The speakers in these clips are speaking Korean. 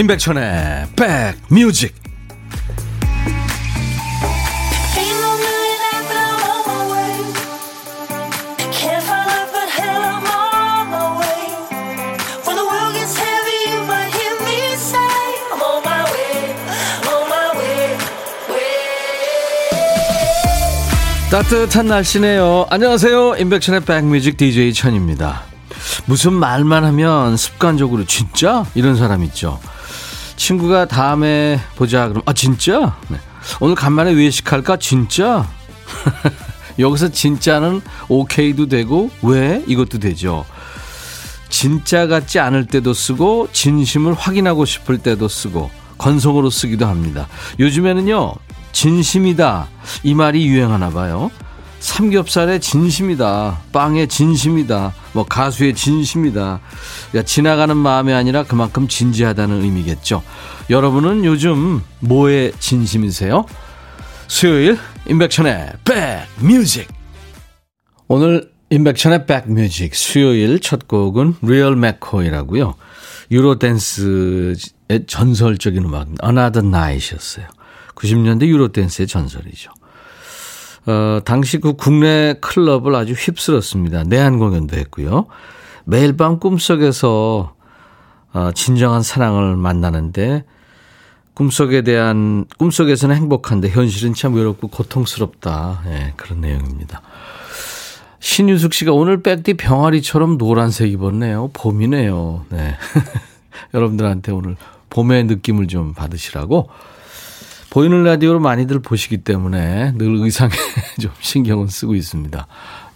임백천의 백뮤직 따뜻한 날씨네요. 안녕하세요. 임백천의 백뮤직 DJ 천입니다. 무슨 말만 하면 습관적으로 진짜? 이런 사람 있죠. 친구가 다음에 보자 그럼 아 진짜? 네. 오늘 간만에 외식할까 진짜? 여기서 진짜는 오케이도 되고 왜 이것도 되죠. 진짜 같지 않을 때도 쓰고 진심을 확인하고 싶을 때도 쓰고 건성으로 쓰기도 합니다. 요즘에는요 진심이다 이 말이 유행하나 봐요. 삼겹살에 진심이다. 빵에 진심이다. 뭐 가수에 진심이다. 그러니까 지나가는 마음이 아니라 그만큼 진지하다는 의미겠죠. 여러분은 요즘 뭐에 진심이세요? 수요일 임백천의 백뮤직 오늘 임백천의 백뮤직 수요일 첫 곡은 리얼 맥코이라고요. Eurodance의 전설적인 음악 Another Night이었어요. 90년대 유로댄스의 전설이죠. 어, 당시 그 국내 클럽을 아주 휩쓸었습니다. 내한 공연도 했고요. 매일 밤 꿈속에서 어, 진정한 사랑을 만나는데 꿈속에 대한 꿈속에서는 행복한데 현실은 참 외롭고 고통스럽다. 예, 그런 내용입니다. 신유숙 씨가 오늘 백디 병아리처럼 노란색 입었네요. 봄이네요. 네. 여러분들한테 오늘 봄의 느낌을 좀 받으시라고 보이는 라디오로 많이들 보시기 때문에 늘 의상에 좀 신경을 쓰고 있습니다.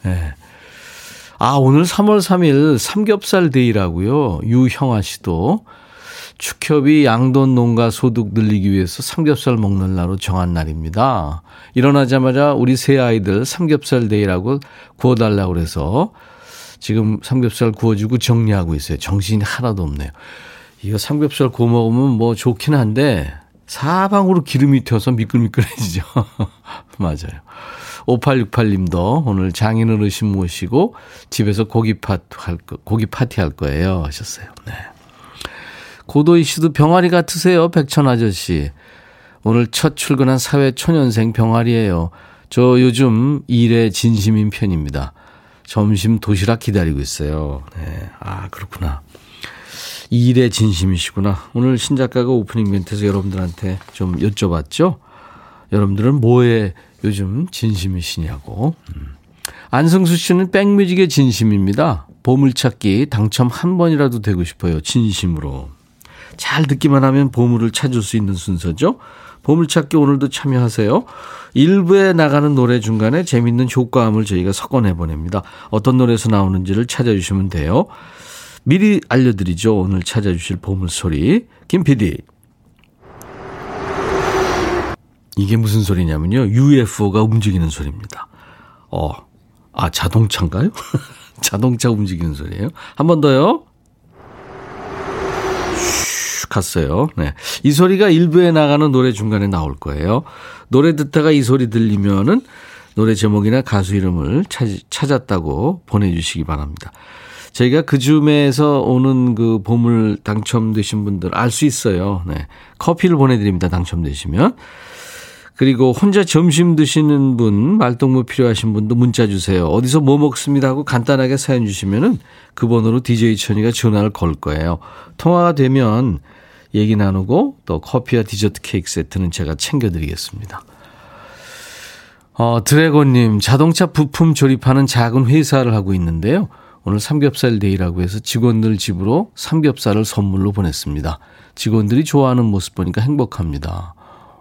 네. 아, 오늘 3월 3일 삼겹살 데이라고요. 유형아 씨도 축협이 양돈 농가 소득 늘리기 위해서 삼겹살 먹는 날로 정한 날입니다. 일어나자마자 우리 새 아이들 삼겹살 데이라고 구워달라고 그래서 지금 삼겹살 구워주고 정리하고 있어요. 정신이 하나도 없네요. 이거 삼겹살 구워 먹으면 뭐 좋긴 한데 사방으로 기름이 튀어서 미끌미끌해지죠. 맞아요. 5868님도 오늘 장인 어르신 모시고 집에서 고기 파티 할, 거, 고기 파티 할 거예요. 하셨어요. 네. 고도희 씨도 병아리 같으세요. 백천 아저씨. 오늘 첫 출근한 사회 초년생 병아리예요. 저 요즘 일에 진심인 편입니다. 점심 도시락 기다리고 있어요. 네. 아, 그렇구나. 일에 진심이시구나. 오늘 신작가가 오프닝 멘트에서 여러분들한테 좀 여쭤봤죠? 여러분들은 뭐에 요즘 진심이시냐고. 음. 안성수 씨는 백뮤직의 진심입니다. 보물찾기 당첨 한 번이라도 되고 싶어요. 진심으로. 잘 듣기만 하면 보물을 찾을 수 있는 순서죠. 보물찾기 오늘도 참여하세요. 일부에 나가는 노래 중간에 재밌는 효과음을 저희가 섞어내 보냅니다. 어떤 노래에서 나오는지를 찾아주시면 돼요. 미리 알려드리죠. 오늘 찾아주실 보물소리. 김 PD. 이게 무슨 소리냐면요. UFO가 움직이는 소리입니다. 어, 아, 자동차인가요? 자동차 움직이는 소리예요. 한 번 더요. 슉 갔어요. 네. 이 소리가 일부에 나가는 노래 중간에 나올 거예요. 노래 듣다가 이 소리 들리면은 노래 제목이나 가수 이름을 찾, 찾았다고 보내주시기 바랍니다. 저희가 그 줌에서 오는 그 보물 당첨되신 분들 알 수 있어요. 네. 커피를 보내드립니다. 당첨되시면. 그리고 혼자 점심 드시는 분, 말동무 필요하신 분도 문자 주세요. 어디서 뭐 먹습니다 하고 간단하게 사연 주시면은 그 번호로 DJ 천이가 전화를 걸 거예요. 통화가 되면 얘기 나누고 또 커피와 디저트 케이크 세트는 제가 챙겨드리겠습니다. 어, 드래곤님, 자동차 부품 조립하는 작은 회사를 하고 있는데요. 오늘 삼겹살 데이라고 해서 직원들 집으로 삼겹살을 선물로 보냈습니다. 직원들이 좋아하는 모습 보니까 행복합니다.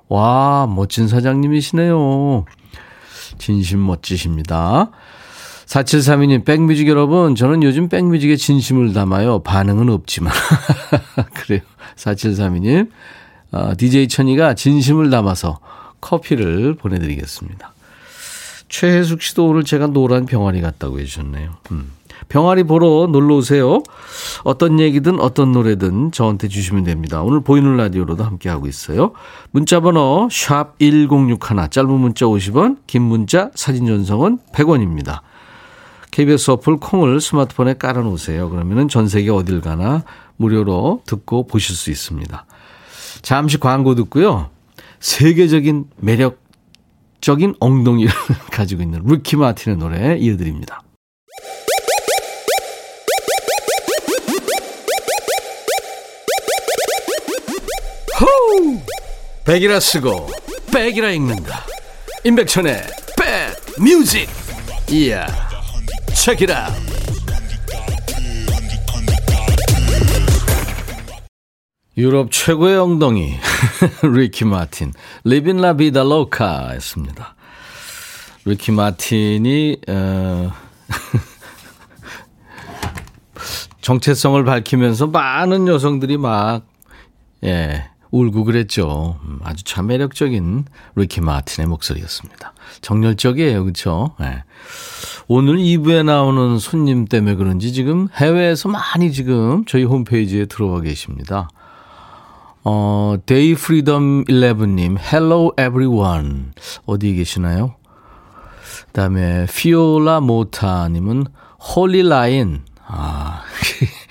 와, 멋진 사장님이시네요. 진심 멋지십니다. 4732님, 백뮤직 여러분, 저는 요즘 백뮤직에 진심을 담아요. 반응은 없지만. 그래요. 4732님, 어, DJ 천이가 진심을 담아서 커피를 보내드리겠습니다. 최혜숙 씨도 오늘 제가 노란 병아리 같다고 해주셨네요. 음. 병아리 보러 놀러 오세요. 어떤 얘기든 어떤 노래든 저한테 주시면 됩니다. 오늘 보이는 라디오로도 함께하고 있어요. 문자번호 샵 1061, 짧은 문자 50원, 긴 문자 사진 전송은 100원입니다. KBS 어플 콩을 스마트폰에 깔아놓으세요. 그러면은 전 세계 어딜 가나 무료로 듣고 보실 수 있습니다. 잠시 광고 듣고요. 세계적인 매력적인 엉덩이를 가지고 있는 리키 마틴의 노래 이어드립니다. 백이라 쓰고 백이라 읽는다. 임백천의 백 뮤직. 이야. Check it out. 유럽 최고의 엉덩이 리키 마틴 Livin' La Vida Loca였습니다. 리키 마틴이 어, 정체성을 밝히면서 많은 여성들이 막 예, 울고 그랬죠. 음, 아주 참 매력적인 리키 마틴의 목소리였습니다. 정열적이에요. 그렇죠? 네. 오늘 2부에 나오는 손님 때문에 그런지 지금 해외에서 많이 지금 저희 홈페이지에 들어와 계십니다. 어, 데이 프리덤 11님, hello everyone. 어디에 계시나요? 그 다음에 피올라 모타님은 홀리 라인. 아,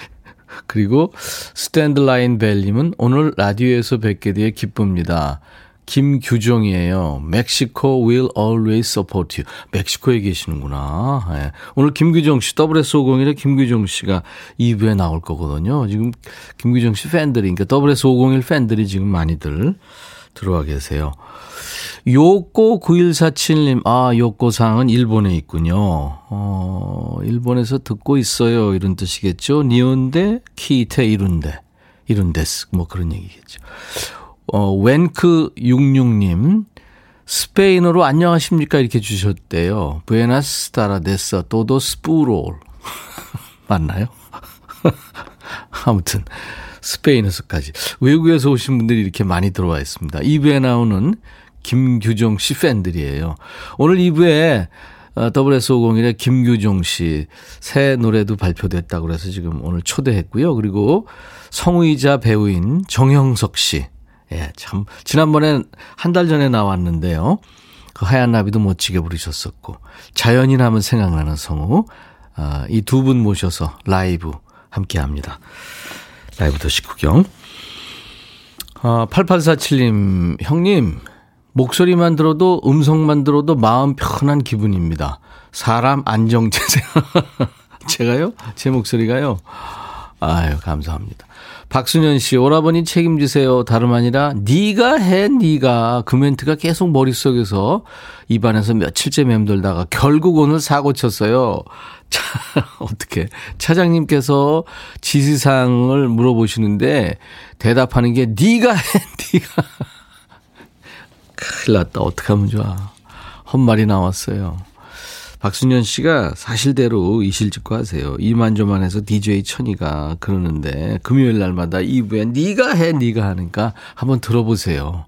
그리고 스탠드라인 벨님은 오늘 라디오에서 뵙게 되어 기쁩니다. 김규정이에요. 멕시코 will always support you. 멕시코에 계시는구나. 네. 오늘 김규정 씨, WS501의 김규정 씨가 2부에 나올 거거든요. 지금 김규정 씨 팬들이, 그러니까 WS501 팬들이 지금 많이들 들어와 계세요. 요코 9147님, 아, 요코상은 일본에 있군요. 어, 일본에서 듣고 있어요. 이런 뜻이겠죠. 니온데, 키테 이룬데. 이룬데스. 뭐 그런 얘기겠죠. 어, 웬크 66님, 스페인어로 안녕하십니까? 이렇게 주셨대요. 부에나스 타라데스 또도 스푸롤. 맞나요? 아무튼, 스페인에서까지. 외국에서 오신 분들이 이렇게 많이 들어와 있습니다. 2부에 나오는 김규종 씨 팬들이에요. 오늘 2부에 WS501의 김규종 씨 새 노래도 발표됐다고 그래서 지금 오늘 초대했고요. 그리고 성의자 배우인 정형석 씨. 예, 참 지난번에 한 달 전에 나왔는데요. 그 하얀 나비도 멋지게 부르셨었고 자연인 하면 생각나는 성우 아, 이 두 분 모셔서 라이브 함께 합니다. 라이브 도시 구경. 아, 8847님, 형님, 목소리만 들어도 음성만 들어도 마음 편한 기분입니다. 사람 안정체제. 제가요? 제 목소리가요? 아유, 감사합니다. 박순현 씨, 오라버니 책임지세요. 다름 아니라 네가 해, 네가. 그 멘트가 계속 머릿속에서 입안에서 며칠째 맴돌다가 결국 오늘 사고 쳤어요. 차, 어떻게 차장님께서 지시사항을 물어보시는데 대답하는 게 네가 해, 네가. 큰일 났다. 어떡하면 좋아. 헛말이 나왔어요. 박순현 씨가 사실대로 이실직고 하세요. 이만저만해서 DJ 천이가 그러는데 금요일 날마다 2부에 네가 해 네가 하니까 한번 들어보세요.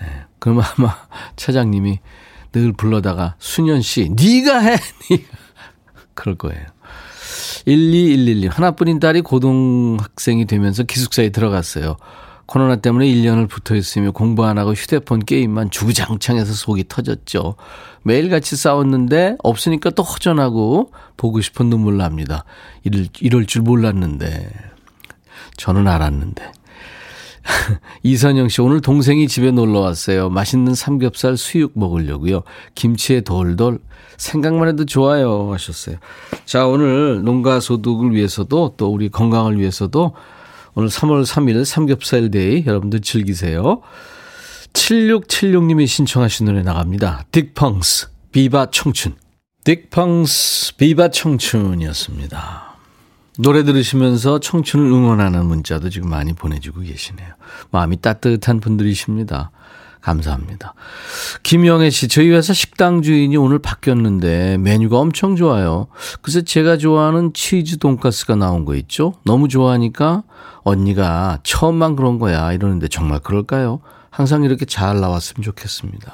네. 그럼 아마 차장님이 늘 불러다가 순현 씨 네가 해 네가 그럴 거예요. 12111 하나뿐인 딸이 고등학생이 되면서 기숙사에 들어갔어요. 코로나 때문에 1년을 붙어 있으며 공부 안 하고 휴대폰 게임만 주구장창해서 속이 터졌죠. 매일같이 싸웠는데 없으니까 또 허전하고 보고 싶은 눈물 납니다. 이럴, 이럴 줄 몰랐는데. 저는 알았는데. 이선영 씨, 오늘 동생이 집에 놀러 왔어요. 맛있는 삼겹살 수육 먹으려고요. 김치에 돌돌. 생각만 해도 좋아요. 하셨어요. 자, 오늘 농가 소득을 위해서도 또 우리 건강을 위해서도 오늘 3월 3일 삼겹살 데이 여러분들 즐기세요. 7676님이 신청하신 노래 나갑니다. 딕펑스 비바 청춘. 딕펑스 비바 청춘이었습니다. 노래 들으시면서 청춘을 응원하는 문자도 지금 많이 보내주고 계시네요. 마음이 따뜻한 분들이십니다. 감사합니다. 김영애 씨, 저희 회사 식당 주인이 오늘 바뀌었는데 메뉴가 엄청 좋아요. 그래서 제가 좋아하는 치즈 돈가스가 나온 거 있죠? 너무 좋아하니까 언니가 처음만 그런 거야 이러는데 정말 그럴까요? 항상 이렇게 잘 나왔으면 좋겠습니다.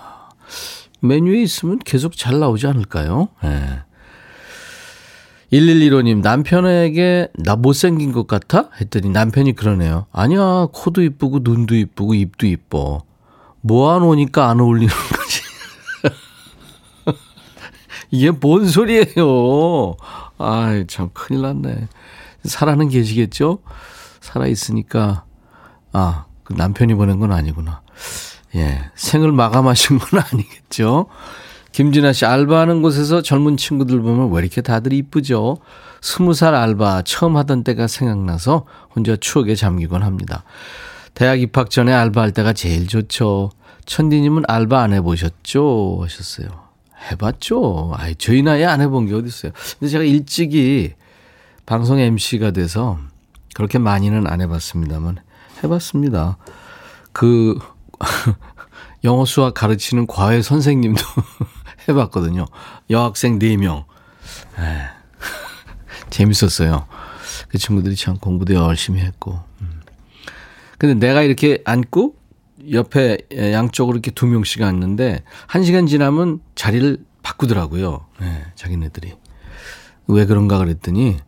메뉴에 있으면 계속 잘 나오지 않을까요? 네. 1115님, 남편에게 나 못생긴 것 같아? 했더니 남편이 그러네요. 아니야, 코도 이쁘고, 눈도 이쁘고, 입도 이뻐. 모아놓으니까 안 어울리는 거지. 이게 뭔 소리예요? 아이, 참, 큰일 났네. 살아는 계시겠죠? 살아있으니까, 아, 그 남편이 보낸 건 아니구나. 예, 생을 마감하신 건 아니겠죠? 김진아 씨, 알바하는 곳에서 젊은 친구들 보면 왜 이렇게 다들 이쁘죠? 스무 살 알바 처음 하던 때가 생각나서 혼자 추억에 잠기곤 합니다. 대학 입학 전에 알바할 때가 제일 좋죠. 천디님은 알바 안 해보셨죠? 하셨어요. 해봤죠. 아이, 저희 나이에 안 해본 게 어딨어요. 근데 제가 일찍이 방송 MC가 돼서 그렇게 많이는 안 해봤습니다만 해봤습니다. 그 영어 수학 가르치는 과외 선생님도 해봤거든요. 여학생 4명. 에, 재밌었어요. 그 친구들이 참 공부도 열심히 했고. 음. 근데 내가 이렇게 앉고 옆에 양쪽으로 이렇게 두 명씩 앉는데 한 시간 지나면 자리를 바꾸더라고요. 네, 자기네들이. 왜 그런가 그랬더니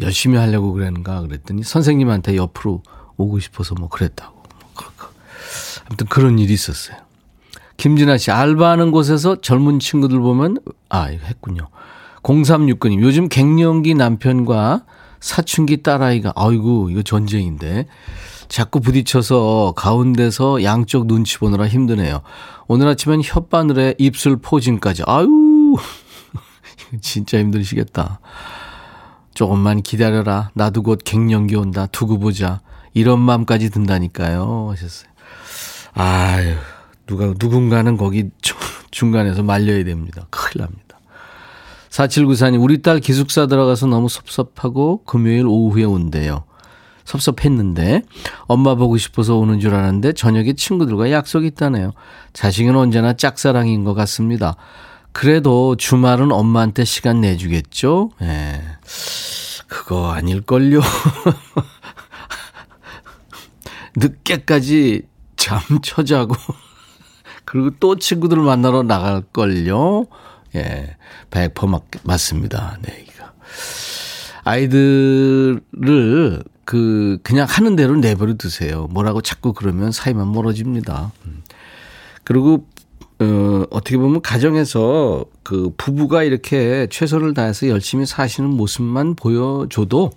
열심히 하려고 그랬는가 그랬더니 선생님한테 옆으로 오고 싶어서 뭐 그랬다고. 뭐 아무튼 그런 일이 있었어요. 김진아 씨, 알바하는 곳에서 젊은 친구들 보면, 아, 이거 했군요. 0369님, 요즘 갱년기 남편과 사춘기 딸아이가, 아이고, 이거 전쟁인데. 자꾸 부딪혀서 가운데서 양쪽 눈치 보느라 힘드네요. 오늘 아침엔 혓바늘에 입술 포진까지. 아유, 진짜 힘드시겠다. 조금만 기다려라. 나도 곧 갱년기 온다. 두고 보자. 이런 마음까지 든다니까요. 하셨어요. 아유, 누가, 누군가는 거기 중간에서 말려야 됩니다. 큰일 납니다. 4794님, 우리 딸 기숙사 들어가서 너무 섭섭하고 금요일 오후에 온대요. 섭섭했는데 엄마 보고 싶어서 오는 줄 알았는데 저녁에 친구들과 약속이 있다네요. 자식은 언제나 짝사랑인 것 같습니다. 그래도 주말은 엄마한테 시간 내주겠죠? 예. 네. 그거 아닐걸요? 늦게까지 잠 쳐 자고, 그리고 또 친구들 만나러 나갈걸요? 예. 100% 맞, 맞습니다. 네, 이거. 아이들을 그 그냥 하는 대로 내버려 두세요. 뭐라고 자꾸 그러면 사이만 멀어집니다. 음. 그리고 어, 어떻게 보면 가정에서 그 부부가 이렇게 최선을 다해서 열심히 사시는 모습만 보여줘도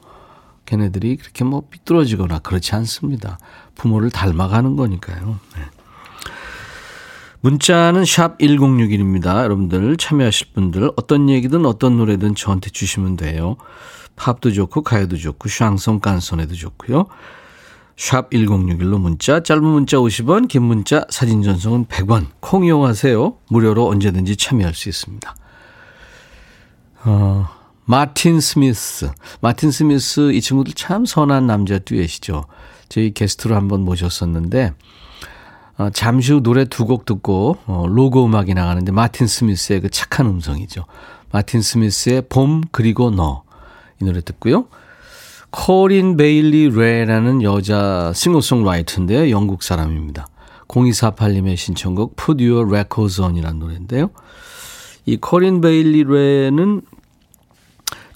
걔네들이 그렇게 뭐 삐뚤어지거나 그렇지 않습니다. 부모를 닮아가는 거니까요. 네. 문자는 샵 1061입니다. 여러분들 참여하실 분들 어떤 얘기든 어떤 노래든 저한테 주시면 돼요. 팝도 좋고 가요도 좋고 샹송 깐손에도 좋고요. 샵 1061로 문자 짧은 문자 50원 긴 문자 사진 전송은 100원 콩 이용하세요. 무료로 언제든지 참여할 수 있습니다. 어, 마틴 스미스 마틴 스미스 이 친구들 참 선한 남자 듀엣이죠. 저희 게스트로 한번 모셨었는데 어, 잠시 후 노래 두 곡 듣고 어, 로고 음악이 나가는데 마틴 스미스의 그 착한 음성이죠. 마틴 스미스의 봄 그리고 너 이 노래 듣고요. 코린 베일리 레라는 여자 싱어송라이터인데요. 영국 사람입니다. 0248님의 신청곡 Put Your Records On이라는 노래인데요. 이 코린 베일리 레는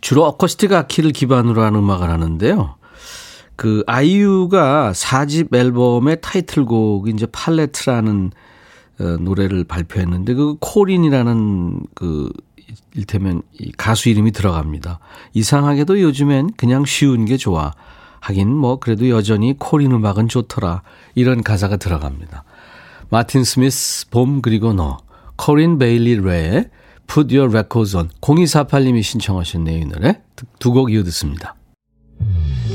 주로 어쿠스틱 악기를 기반으로 하는 음악을 하는데요. 그 아이유가 4집 앨범의 타이틀곡 이제 팔레트라는 어, 노래를 발표했는데 그 코린이라는 그 일테면 이 가수 이름이 들어갑니다. 이상하게도 요즘엔 그냥 쉬운 게 좋아. 하긴 뭐 그래도 여전히 코린 음악은 좋더라. 이런 가사가 들어갑니다. 마틴 스미스 봄 그리고 너 코린 베일리 레의 Put Your Records On 0248님이 신청하셨네요 이 노래 두 곡 이어 듣습니다. 너의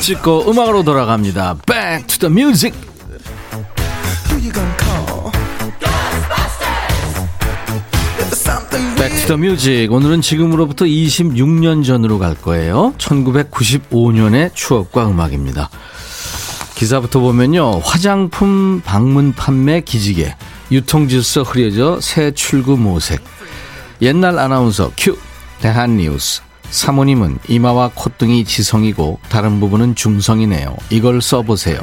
찍고 음악으로 돌아갑니다. Back to the music. Back to the music 오늘은 지금으로부터 26년 전으로 갈 거예요. 1995년의 추억과 음악입니다. 기사부터 보면요. 화장품 방문 판매 기지개 유통질서 흐려져 새 출구 모색 옛날 아나운서 큐 대한뉴스 사모님은 이마와 콧등이 지성이고 다른 부분은 중성이네요. 이걸 써보세요.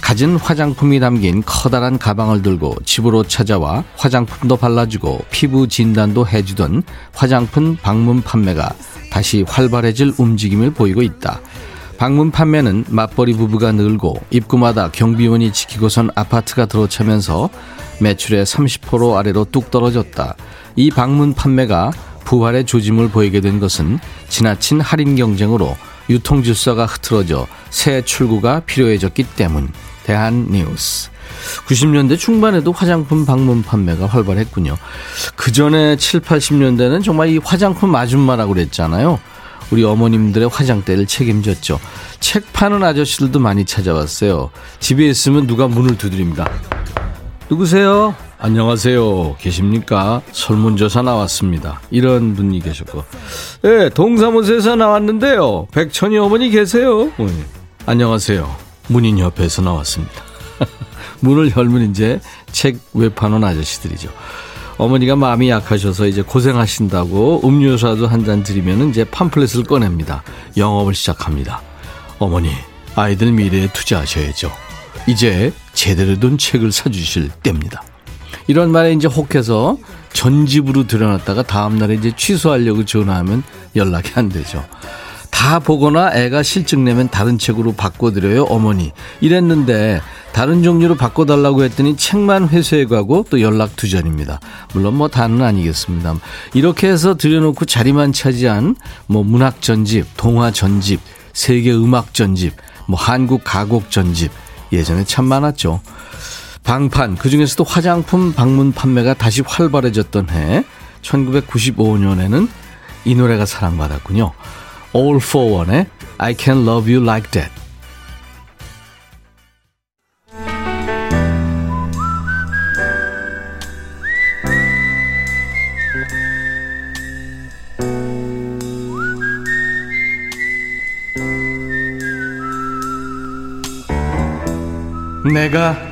가진 화장품이 담긴 커다란 가방을 들고 집으로 찾아와 화장품도 발라주고 피부 진단도 해주던 화장품 방문 판매가 다시 활발해질 움직임을 보이고 있다. 방문 판매는 맞벌이 부부가 늘고 입구마다 경비원이 지키고선 아파트가 들어차면서 매출의 30% 아래로 뚝 떨어졌다. 이 방문 판매가 부활의 조짐을 보이게 된 것은 지나친 할인 경쟁으로 유통 질서가 흐트러져 새 출구가 필요해졌기 때문. 대한 뉴스. 90년대 중반에도 화장품 방문 판매가 활발했군요. 그 전에 7, 80년대는 정말 이 화장품 아줌마라고 그랬잖아요. 우리 어머님들의 화장대를 책임졌죠. 책 파는 아저씨들도 많이 찾아왔어요. 집에 있으면 누가 문을 두드립니다. 누구세요? 안녕하세요. 계십니까? 설문조사 나왔습니다. 이런 분이 계셨고. 네, 동사무소에서 나왔는데요. 백천이 어머니 계세요? 네. 안녕하세요. 문인 옆에서 나왔습니다. 문을 열면 이제 책 외파는 아저씨들이죠. 어머니가 마음이 약하셔서 이제 고생하신다고 음료수라도 한 잔 드리면 이제 팜플렛을 꺼냅니다. 영업을 시작합니다. 어머니, 아이들 미래에 투자하셔야죠. 이제 제대로 된 책을 사주실 때입니다. 이런 말에 이제 혹해서 전집으로 들여놨다가 다음날에 이제 취소하려고 전화하면 연락이 안 되죠. 다 보거나 애가 실증 내면 다른 책으로 바꿔드려요, 어머니. 이랬는데 다른 종류로 바꿔달라고 했더니 책만 회수해 가고 또 연락 두전입니다. 물론 뭐 다는 아니겠습니다. 이렇게 해서 들여놓고 자리만 차지한 뭐 문학 전집, 동화 전집, 세계 음악 전집, 뭐 한국 가곡 전집 예전에 참 많았죠. 방판 그 중에서도 화장품 방문 판매가 다시 활발해졌던 해 1995년에는 이 노래가 사랑받았군요. All for One의 I Can Love You Like That. 내가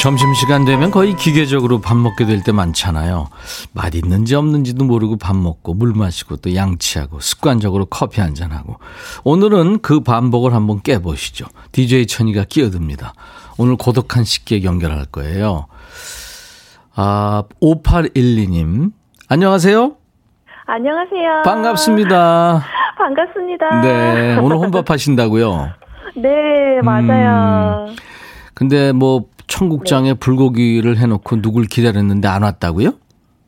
점심시간 되면 거의 기계적으로 밥 먹게 될 때 많잖아요. 맛있는지 없는지도 모르고 밥 먹고 물 마시고 또 양치하고 습관적으로 커피 한잔하고 오늘은 그 반복을 한번 깨보시죠. DJ 천이가 끼어듭니다. 오늘 고독한 식객 연결할 거예요. 아, 5812님. 안녕하세요. 안녕하세요. 반갑습니다. 반갑습니다. 네, 오늘 혼밥 하신다고요? 네, 맞아요. 음, 근데 뭐 청국장에 네. 불고기를 해놓고 누굴 기다렸는데 안 왔다고요?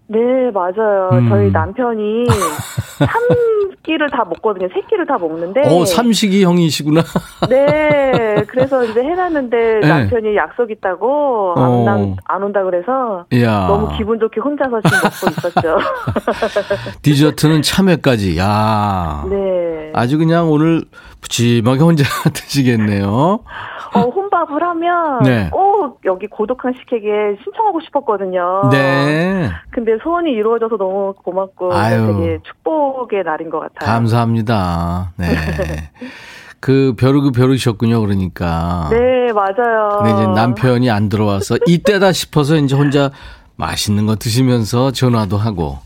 네, 맞아요. 음. 저희 남편이 삼끼를 다 먹거든요. 세 끼를 다 먹는데. 어, 삼식이 형이시구나. 네. 그래서 이제 해놨는데 네. 남편이 약속 있다고 안, 어. 안 온다 그래서 야. 너무 기분 좋게 혼자서 지금 먹고 있었죠. 디저트는 참외까지. 야. 네. 아주 그냥 오늘 부침하게 혼자 드시겠네요. 어, 혼밥을 하면 네. 꼭 여기 고독한 식객에 신청하고 싶었거든요. 네. 근데 소원이 이루어져서 너무 고맙고 아유. 되게 축복의 날인 것 같아요. 감사합니다. 네. 그 벼르고 벼르셨군요, 그러니까. 네, 맞아요. 근데 이제 남편이 안 들어와서 이때다 싶어서 이제 혼자 맛있는 거 드시면서 전화도 하고.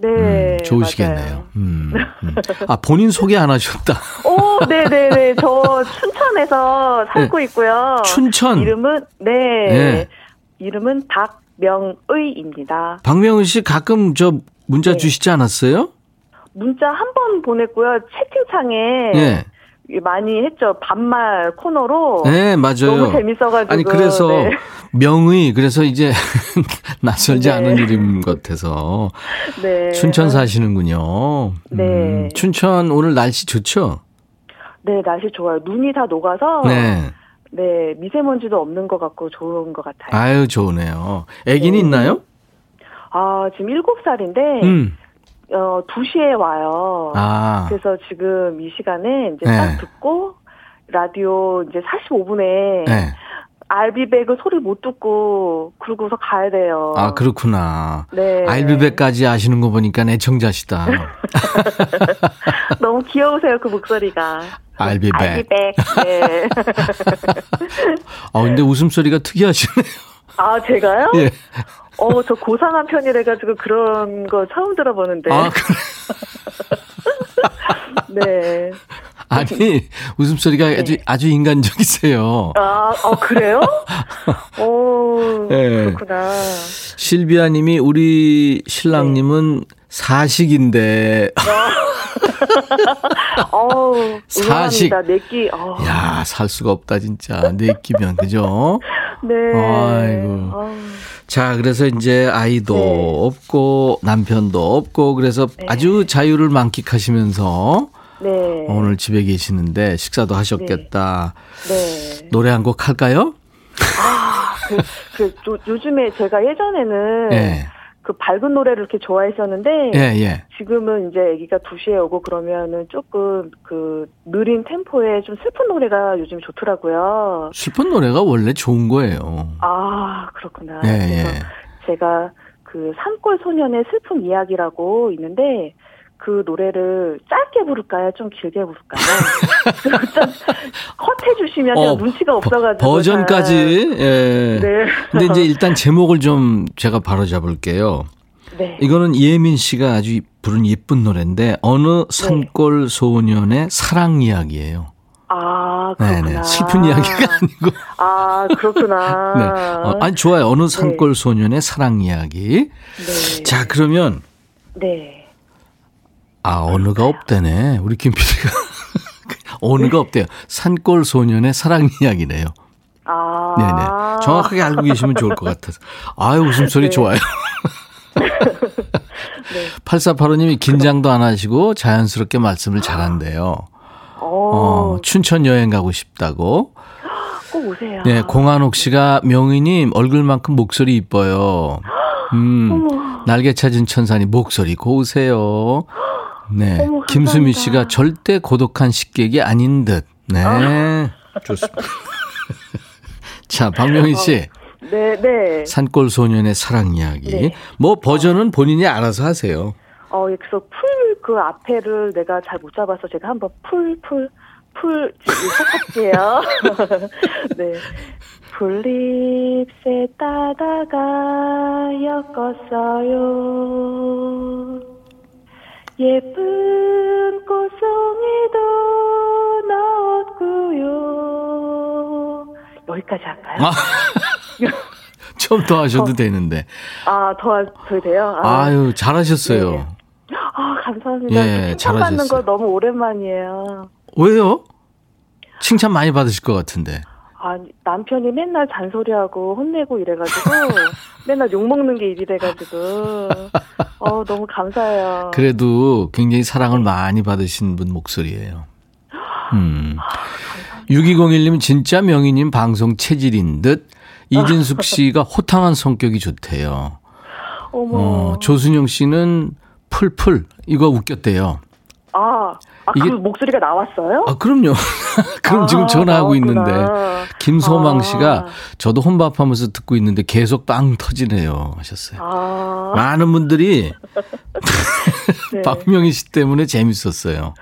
네. 음, 좋으시겠네요. 음, 음. 아, 본인 소개 안 하셨다. 오, 네네네. 네, 네. 저 춘천에서 살고 네. 있고요. 춘천? 이름은, 네. 네. 이름은 박명의입니다. 박명의 씨 가끔 저 문자 네. 주시지 않았어요? 문자 한 번 보냈고요. 채팅창에. 네. 많이 했죠. 반말 코너로. 네, 맞아요. 너무 재밌어가지고. 아니, 그래서 네. 명의, 그래서 이제 낯설지 네. 않은 이름 같아서. 네. 춘천 사시는군요. 네. 음, 춘천 오늘 날씨 좋죠? 네, 날씨 좋아요. 눈이 다 녹아서. 네. 네, 미세먼지도 없는 것 같고 좋은 것 같아요. 아유, 좋으네요. 애기는 네. 있나요? 아, 지금 7살인데, 음. 어, 2시에 와요. 아. 그래서 지금 이 시간에 이제 네. 딱 듣고, 라디오 이제 45분에, 네. 알비백을 소리 못 듣고 그러고서 가야 돼요. 아 그렇구나. 네. 알비백까지 아시는 거 보니까 애청자시다. 너무 귀여우세요 그 목소리가. 알비백. 알비백. 네. 아 근데 웃음소리가 특이하시네요. 아 제가요? 예. 어, 저 고상한 편이라가지고 그런 거 처음 들어보는데. 아, 그래. 네. 아니, 웃음소리가 네. 아주, 아주 인간적이세요. 아, 어, 그래요? 오, 네. 그렇구나. 실비아 님이 우리 신랑님은 네. 사식인데. 어우, 사식. 내끼. 어. 야, 살 수가 없다, 진짜. 내끼면, 그죠? 네. 아이고. 자, 그래서 이제 아이도 네. 없고 남편도 없고 그래서 네. 아주 자유를 만끽하시면서 네. 오늘 집에 계시는데 식사도 하셨겠다. 네. 네. 노래 한 곡 할까요? 아, 그, 그 요, 요즘에 제가 예전에는 네. 그 밝은 노래를 이렇게 좋아했었는데 예, 예. 지금은 이제 아기가 2시에 오고 그러면은 조금 그 느린 템포에 좀 슬픈 노래가 요즘 좋더라고요. 슬픈 노래가 원래 좋은 거예요. 아, 그렇구나. 예, 예. 제가 그 산골 소년의 슬픈 이야기라고 있는데 그 노래를 짧게 부를까요? 좀 길게 부를까요? 좀 컷해 주시면 어, 눈치가 없어가지고 버전까지. 예. 네. 근데 이제 일단 제목을 좀 제가 바로 잡을게요. 네. 이거는 이예민 씨가 아주 부른 예쁜 노래인데 어느 네. 산골 소년의 사랑 이야기예요. 아, 그렇구나. 네네. 슬픈 이야기가 아니고. 아, 그렇구나. 네. 어, 아니, 좋아요. 어느 산골 네. 소년의 사랑 이야기. 네. 자, 그러면. 네. 아, 언어가 없대네. 우리 김 PD가. 언어가 없대요. 산골 소년의 사랑 이야기네요. 아. 네네. 정확하게 알고 계시면 좋을 것 같아서. 아유, 웃음소리 네. 좋아요. 네. 8485님이 긴장도 안 하시고 자연스럽게 말씀을 잘한대요. 어, 춘천 여행 가고 싶다고. 꼭 오세요. 네, 공한옥 씨가 명희님 얼굴만큼 목소리 이뻐요. 음, 날개 찾은 천사님 목소리 고우세요. 네. 어머, 김수미 씨가 절대 고독한 식객이 아닌 듯. 네. 아. 좋습니다. 자, 박명희 씨. 어, 네, 네. 산골 소년의 사랑 이야기. 네. 뭐 버전은 본인이 알아서 하세요. 어, 그래서 풀 그 앞에를 내가 잘 못 잡아서 제가 한번 풀, 풀, 풀, 시작할게요. 네. 풀잎새 따다가 엮었어요. 예쁜 꽃송이도 넣었고요. 여기까지 할까요? 아, 좀 더 하셔도 어, 되는데. 아, 더, 더 돼요? 아, 유 잘하셨어요. 네. 아, 감사합니다. 예, 칭찬받는 거 너무 오랜만이에요. 왜요? 칭찬 많이 받으실 것 같은데. 아, 남편이 맨날 잔소리하고 혼내고 이래가지고 맨날 욕먹는 게 일이 돼가지고 어, 너무 감사해요. 그래도 굉장히 사랑을 많이 받으신 분 목소리예요. 음. 6201님 진짜 명희님 방송 체질인 듯 이진숙 씨가 호탕한 성격이 좋대요. 어머. 어, 조순영 씨는 풀풀 이거 웃겼대요. 아, 아, 이게 그 목소리가 나왔어요? 아, 그럼요. 그럼 아, 지금 전화하고 나왔구나. 있는데 김소망 아. 씨가 저도 혼밥하면서 듣고 있는데 계속 빵 터지네요 하셨어요. 아. 많은 분들이 네. 박명희 씨 때문에 재밌었어요.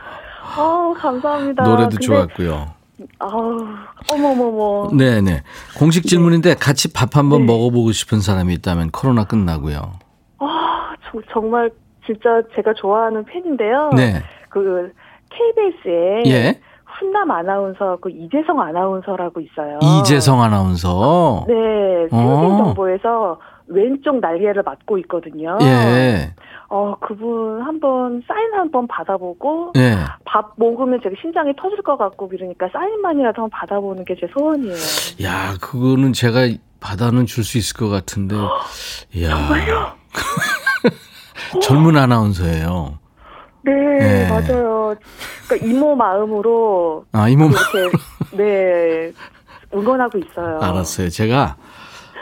아, 감사합니다. 노래도 근데, 좋았고요. 아우, 어머머머. 네네. 공식 네. 질문인데 같이 밥 한번 네. 먹어보고 싶은 사람이 있다면 코로나 끝나고요. 아, 저, 정말 진짜 제가 좋아하는 팬인데요. 네. 그 KBS에 예. 훈남 아나운서 그 이재성 아나운서라고 있어요. 이재성 아나운서. 네, 생생정보에서 왼쪽 날개를 맡고 있거든요. 예. 어, 그분 한번 사인 한번 받아보고 예. 밥 먹으면 제가 심장이 터질 것 같고 그러니까 사인만이라도 한번 받아보는 게 제 소원이에요. 야, 그거는 제가 받아는 줄 수 있을 것 같은데. 야. 정말요? 젊은 아나운서예요. 네, 네, 맞아요. 그러니까 이모 마음으로 아 이모 이렇게 네 응원하고 있어요. 알았어요. 제가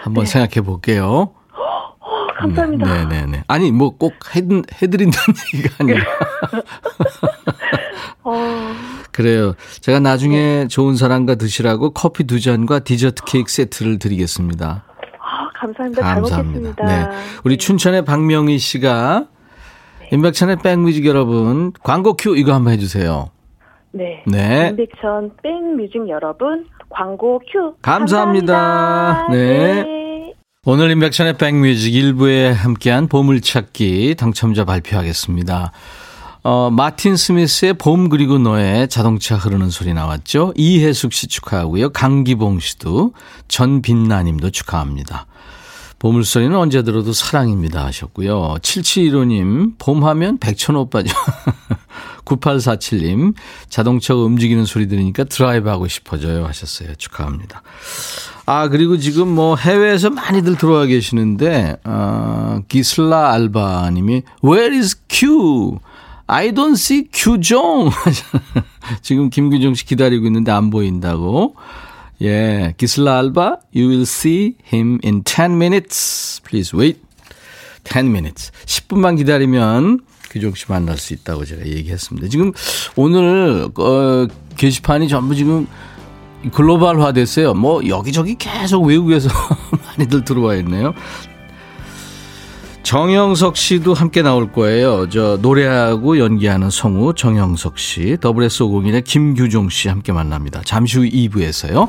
한번 네. 생각해 볼게요. 감사합니다. 네, 네, 네. 아니 뭐 꼭 해드린다는 얘기가 아니라. 어... 그래요. 제가 나중에 네. 좋은 사람과 드시라고 커피 두 잔과 디저트 케이크 세트를 드리겠습니다. 아, 감사합니다. 감사합니다. 네. 우리 춘천의 박명희 씨가 임백천의 백뮤직 여러분 광고 큐 이거 한번 해주세요. 네. 네. 임백천 백뮤직 여러분 광고 큐. 감사합니다. 감사합니다. 네. 네. 오늘 임백천의 백뮤직 1부에 함께한 보물찾기 당첨자 발표하겠습니다. 어, 마틴 스미스의 봄 그리고 너의 자동차 흐르는 소리 나왔죠. 이혜숙 씨 축하하고요. 강기봉 씨도 전빛나 님도 축하합니다. 보물소리는 언제 들어도 사랑입니다 하셨고요. 7715님, 봄하면 백천오빠죠. 9847님, 자동차가 움직이는 소리 들으니까 드라이브 하고 싶어져요 하셨어요. 축하합니다. 아, 그리고 지금 뭐 해외에서 많이들 들어와 계시는데, 어, 기슬라 알바 님이, Where is Q? I don't see 규종. 지금 김규종 씨 기다리고 있는데 안 보인다고. 예, 기슬라 알바, you will see him in 10 minutes. Please wait. 10 minutes. 10분만 기다리면 규종 씨 만날 수 있다고 제가 얘기했습니다. 지금 오늘 어, 게시판이 전부 지금 글로벌화 됐어요. 뭐 여기저기 계속 외국에서 많이들 들어와 있네요. 정영석 씨도 함께 나올 거예요. 저 노래하고 연기하는 성우 정영석 씨, WS501의 김규종 씨 함께 만납니다. 잠시 후 2부에서요.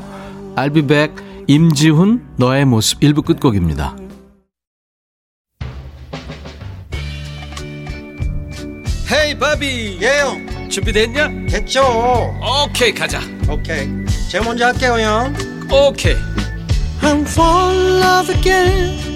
I'll be back. 임지훈 너의 모습 1부 끝곡입니다. 헤이 바비 예영 준비됐냐? 됐죠 오케이 가자 오케이 제가 먼저 할게요 형 오케이 I'm fall in love again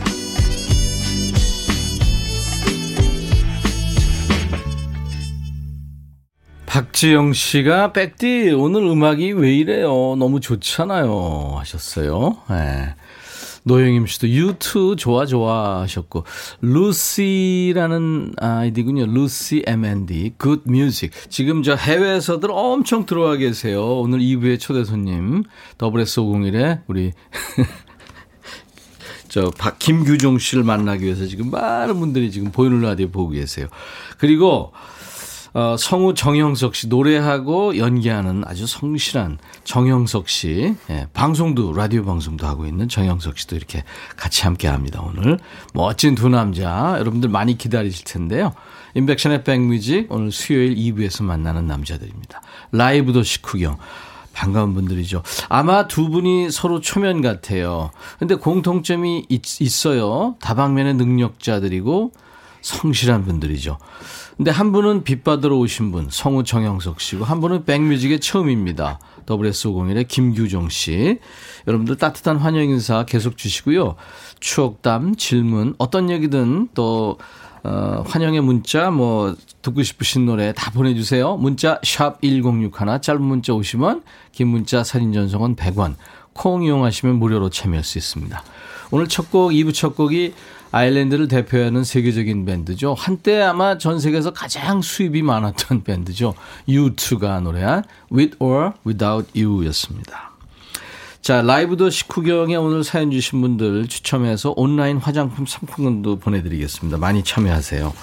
박지영 씨가 백디 오늘 음악이 왜 이래요? 너무 좋잖아요 하셨어요. 네. 노영임 씨도 유튜 좋아 좋아 하셨고 루시라는 아이디군요. 루시 M&D good music. 지금 저 해외에서들 엄청 들어와 계세요. 오늘 2부의 초대 손님 더블S501에 우리 저 박, 김규종 씨를 만나기 위해서 지금 많은 분들이 지금 보이는 라디오 보고 계세요. 그리고 어, 성우 정영석 씨 노래하고 연기하는 아주 성실한 정영석 씨 예, 방송도 라디오 방송도 하고 있는 정영석 씨도 이렇게 같이 함께 합니다 오늘 멋진 두 남자 여러분들 많이 기다리실 텐데요 인백션의 백뮤직 오늘 수요일 2부에서 만나는 남자들입니다 라이브도 식후경 반가운 분들이죠. 아마 두 분이 서로 초면 같아요. 근데 공통점이 있, 있어요. 다방면의 능력자들이고 성실한 분들이죠. 근데 한 분은 빛받으러 오신 분, 성우 정영석 씨고, 한 분은 백뮤직의 처음입니다. WS501의 김규종 씨. 여러분들 따뜻한 환영 인사 계속 주시고요. 추억담, 질문, 어떤 얘기든 또, 어, 환영의 문자, 뭐, 듣고 싶으신 노래 다 보내주세요. 문자, 샵 1061, 짧은 문자 오시면, 긴 문자 사진 전송은 100원, 콩 이용하시면 무료로 참여할 수 있습니다. 오늘 첫 곡, 2부 첫 곡이 아일랜드를 대표하는 세계적인 밴드죠. 한때 아마 전 세계에서 가장 수입이 많았던 밴드죠. U2가 노래한 With or Without You 였습니다. 자, 라이브도 식후경에 오늘 사연 주신 분들 추첨해서 온라인 화장품 상품권도 보내드리겠습니다. 많이 참여하세요.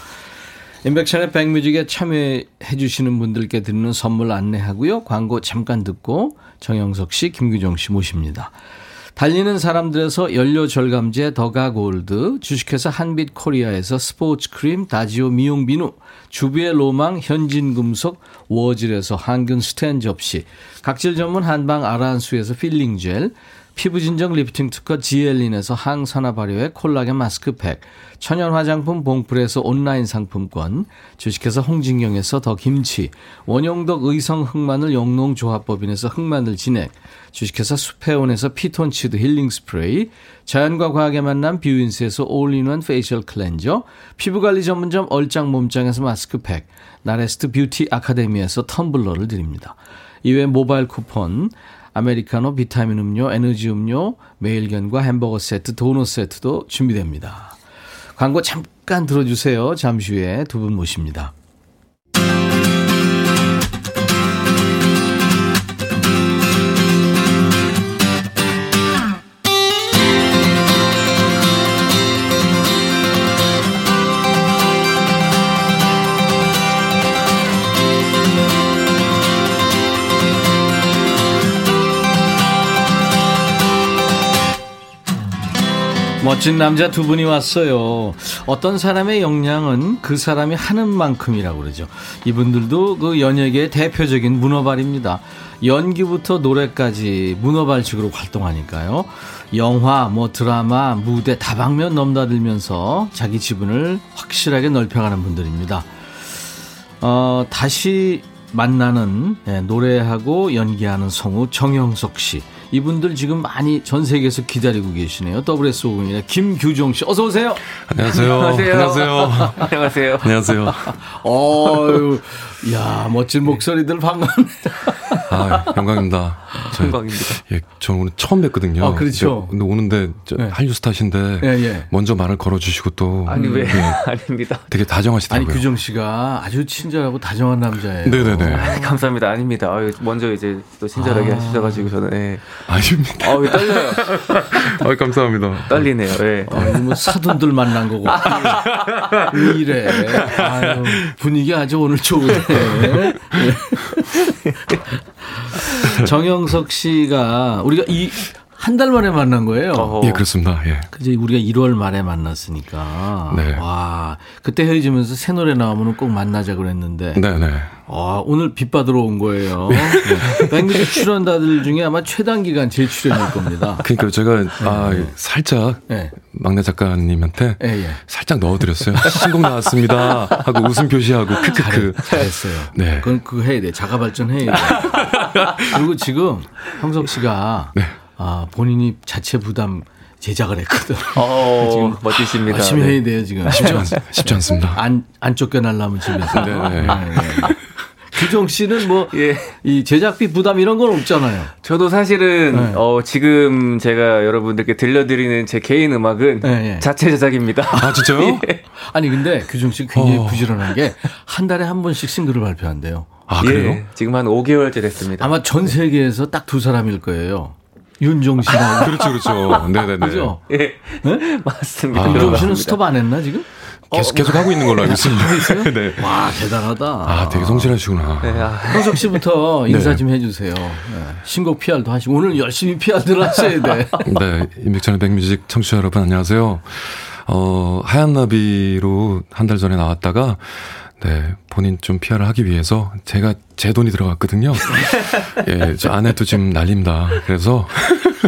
인백션의 백뮤직에 참여해 주시는 분들께 드리는 선물 안내하고요. 광고 잠깐 듣고 정영석 씨, 김규정 씨 모십니다. 달리는 사람들에서 연료 절감제 더가 골드, 주식회사 한빛 코리아에서 스포츠 크림 다지오 미용 비누, 주비의 로망 현진금속 워즐에서 항균 스텐 접시, 각질 전문 한방 아라한수에서 필링 젤, 피부 진정 리프팅 특허 지엘린에서 항산화 발효의 콜라겐 마스크팩, 천연 화장품 봉풀에서 온라인 상품권, 주식회사 홍진경에서 더 김치, 원용덕 의성 흑마늘 영농조합법인에서 흑마늘 진액, 주식회사 수페온에서 피톤치드 힐링 스프레이, 자연과 과학의 만남 뷰인스에서 올인원 페이셜 클렌저, 피부관리 전문점 얼짱 몸짱에서 마스크팩, 나레스트 뷰티 아카데미에서 텀블러를 드립니다. 이외 모바일 쿠폰, 아메리카노, 비타민 음료, 에너지 음료, 매일견과 햄버거 세트, 도넛 세트도 준비됩니다. 광고 잠깐 들어주세요. 잠시 후에 두 분 모십니다. 멋진 남자 두 분이 왔어요. 어떤 사람의 역량은 그 사람이 하는 만큼이라고 그러죠. 이분들도 그 연예계의 대표적인 문어발입니다. 연기부터 노래까지 문어발식으로 활동하니까요. 영화, 뭐 드라마, 무대 다방면 넘나들면서 자기 지분을 확실하게 넓혀가는 분들입니다. 어, 다시 만나는 예, 노래하고 연기하는 성우 정영석 씨. 이분들 지금 많이 전 세계에서 기다리고 계시네요. WS502의 김규종 씨. 어서 오세요. 안녕하세요. 안녕하세요. 안녕하세요. 안녕하세요. 어유 야, 멋진 목소리들 반갑네요. 아, 영광입니다. 영광입니다. 예, 저 오늘 처음 뵀거든요. 아, 그렇죠. 근데 오는데 네. 한류 스타신데 예, 예. 먼저 말을 걸어주시고 또 아니 왜 예, 아닙니다. 되게 다정하시더라고요. 아니 규정 씨가 아주 친절하고 다정한 남자예요. 네네네. 아, 감사합니다. 아닙니다. 아유, 먼저 이제 또 친절하게 아. 하셔가지고 저는 예. 아닙니다. 아, 떨려요. 아, 감사합니다. 떨리네요. 예. 아, 뭐 사돈들 만난 거고 왜 이래? 아유, 분위기 아주 오늘 좋은데. 네. 정영석 씨가 우리가 이 한 달 만에 만난 거예요. 어허. 예, 그렇습니다. 예. 그제 우리가 1월 말에 만났으니까. 네. 와, 그때 헤어지면서 새 노래 나오면 꼭 만나자 그랬는데. 네, 네. 와, 오늘 빚 받으러 온 거예요. 네. 백뮤직 출연자들 중에 아마 최단 기간 제 출연일 겁니다. 그러니까 제가 네. 아, 살짝 네. 막내 작가님한테 예, 예. 살짝 넣어드렸어요. 신곡 나왔습니다. 하고 웃음 표시하고 크크크. 잘했어요. 네. 그건 그거 해야 돼. 자가 발전 해야 돼. 그리고 지금 형석 씨가 네. 아, 본인이 자체 부담 제작을 했거든. 어, 지금 멋지십니다. 열심히 네. 해야 돼요, 지금. 쉽지, 않, 쉽지 않습니다. 안, 안 쫓겨날라면 집에서. 네, 네. 네, 네. 규정 씨는 뭐, 예. 이 제작비 부담 이런 건 없잖아요. 저도 사실은, 네. 어, 지금 제가 여러분들께 들려드리는 제 개인 음악은 네, 자체 제작입니다. 아, 진짜요? 예. 아니, 근데 규정 씨 굉장히 어. 부지런한 게 한 달에 한 번씩 싱글을 발표한대요. 아, 그래요? 예, 지금 한 5개월째 됐습니다. 아마 전 세계에서 딱 두 사람일 거예요. 윤종 씨랑. 그렇죠, 그렇죠. 네네네. 그죠? 예. 네? 맞습니다. 아, 윤종 씨는 스톱 안 했나, 지금? 계속, 어, 계속 하고 있는 걸로 알고 있습니다. 네. 와, 대단하다. 아, 되게 성실하시구나. 네, 아. 씨부터 네. 인사 좀 해주세요. 네. 신곡 PR도 하시고, 오늘 열심히 PR들 하셔야 돼. 네, 임백천의 백뮤직 청취자 여러분, 안녕하세요. 어, 하얀 나비로 한 달 전에 나왔다가, 네, 본인 좀 PR을 하기 위해서 제가 제 돈이 들어갔거든요. 예, 저 아내도 지금 날립니다. 그래서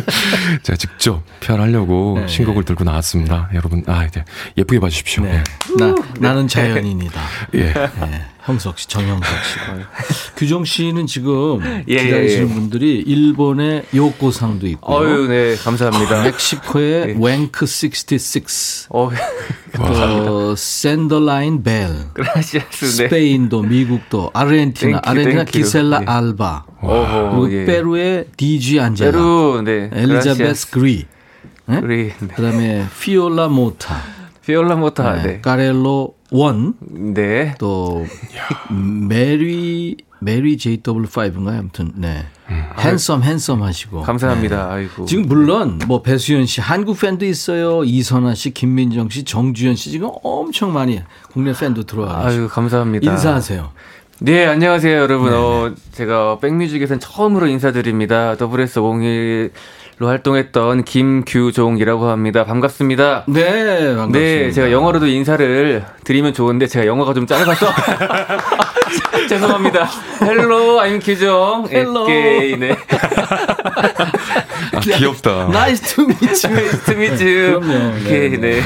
제가 직접 PR 하려고 네. 신곡을 들고 나왔습니다. 여러분, 아, 이제 예쁘게 봐주십시오. 네. 나, 나는 자연인이다. 예. 네. 형석 씨, 정형석 씨. 규종 씨는 지금 예, 예 기다리시는 예, 예. 분들이 일본의 요코상도 있고. 어유 네, 감사합니다. 멕시코의 예. 웽크 66. 어, 어 샌더라인 벨. Gracias. 네. 스페인도, 미국도, 아르헨티나, thank you, 아르헨티나 thank you. 기셀라 예. 알바. 그리고 예. 페루의 디지 안젤라. 페루, 네. 엘리자베스 그리. 네? 그리. 네. 그다음에 피올라 모타. 피올라 모타. 네. 네. 까렐로 원. 네. 또 메리 메리 JW5인가요? 아무튼 네. 음. 핸섬 핸섬 하시고. 감사합니다. 네. 아이고. 지금 물론 뭐 배수연 씨 한국 팬도 있어요. 이선아 씨, 김민정 씨, 정주현 씨 지금 엄청 많이 국내 팬도 들어와. 아유, 감사합니다. 인사하세요. 네, 안녕하세요, 여러분. 네 어, 제가 백뮤직에서는 처음으로 인사드립니다. SS501로 활동했던 김규종이라고 합니다. 반갑습니다. 네, 반갑습니다. 네, 제가 영어로도 인사를 드리면 좋은데 제가 영어가 좀 짧아서 죄송합니다. Hello, I'm 규종. Hello. 네. 아, 귀엽다. Nice to meet you. Nice to meet you. 그럼요. 네, 네.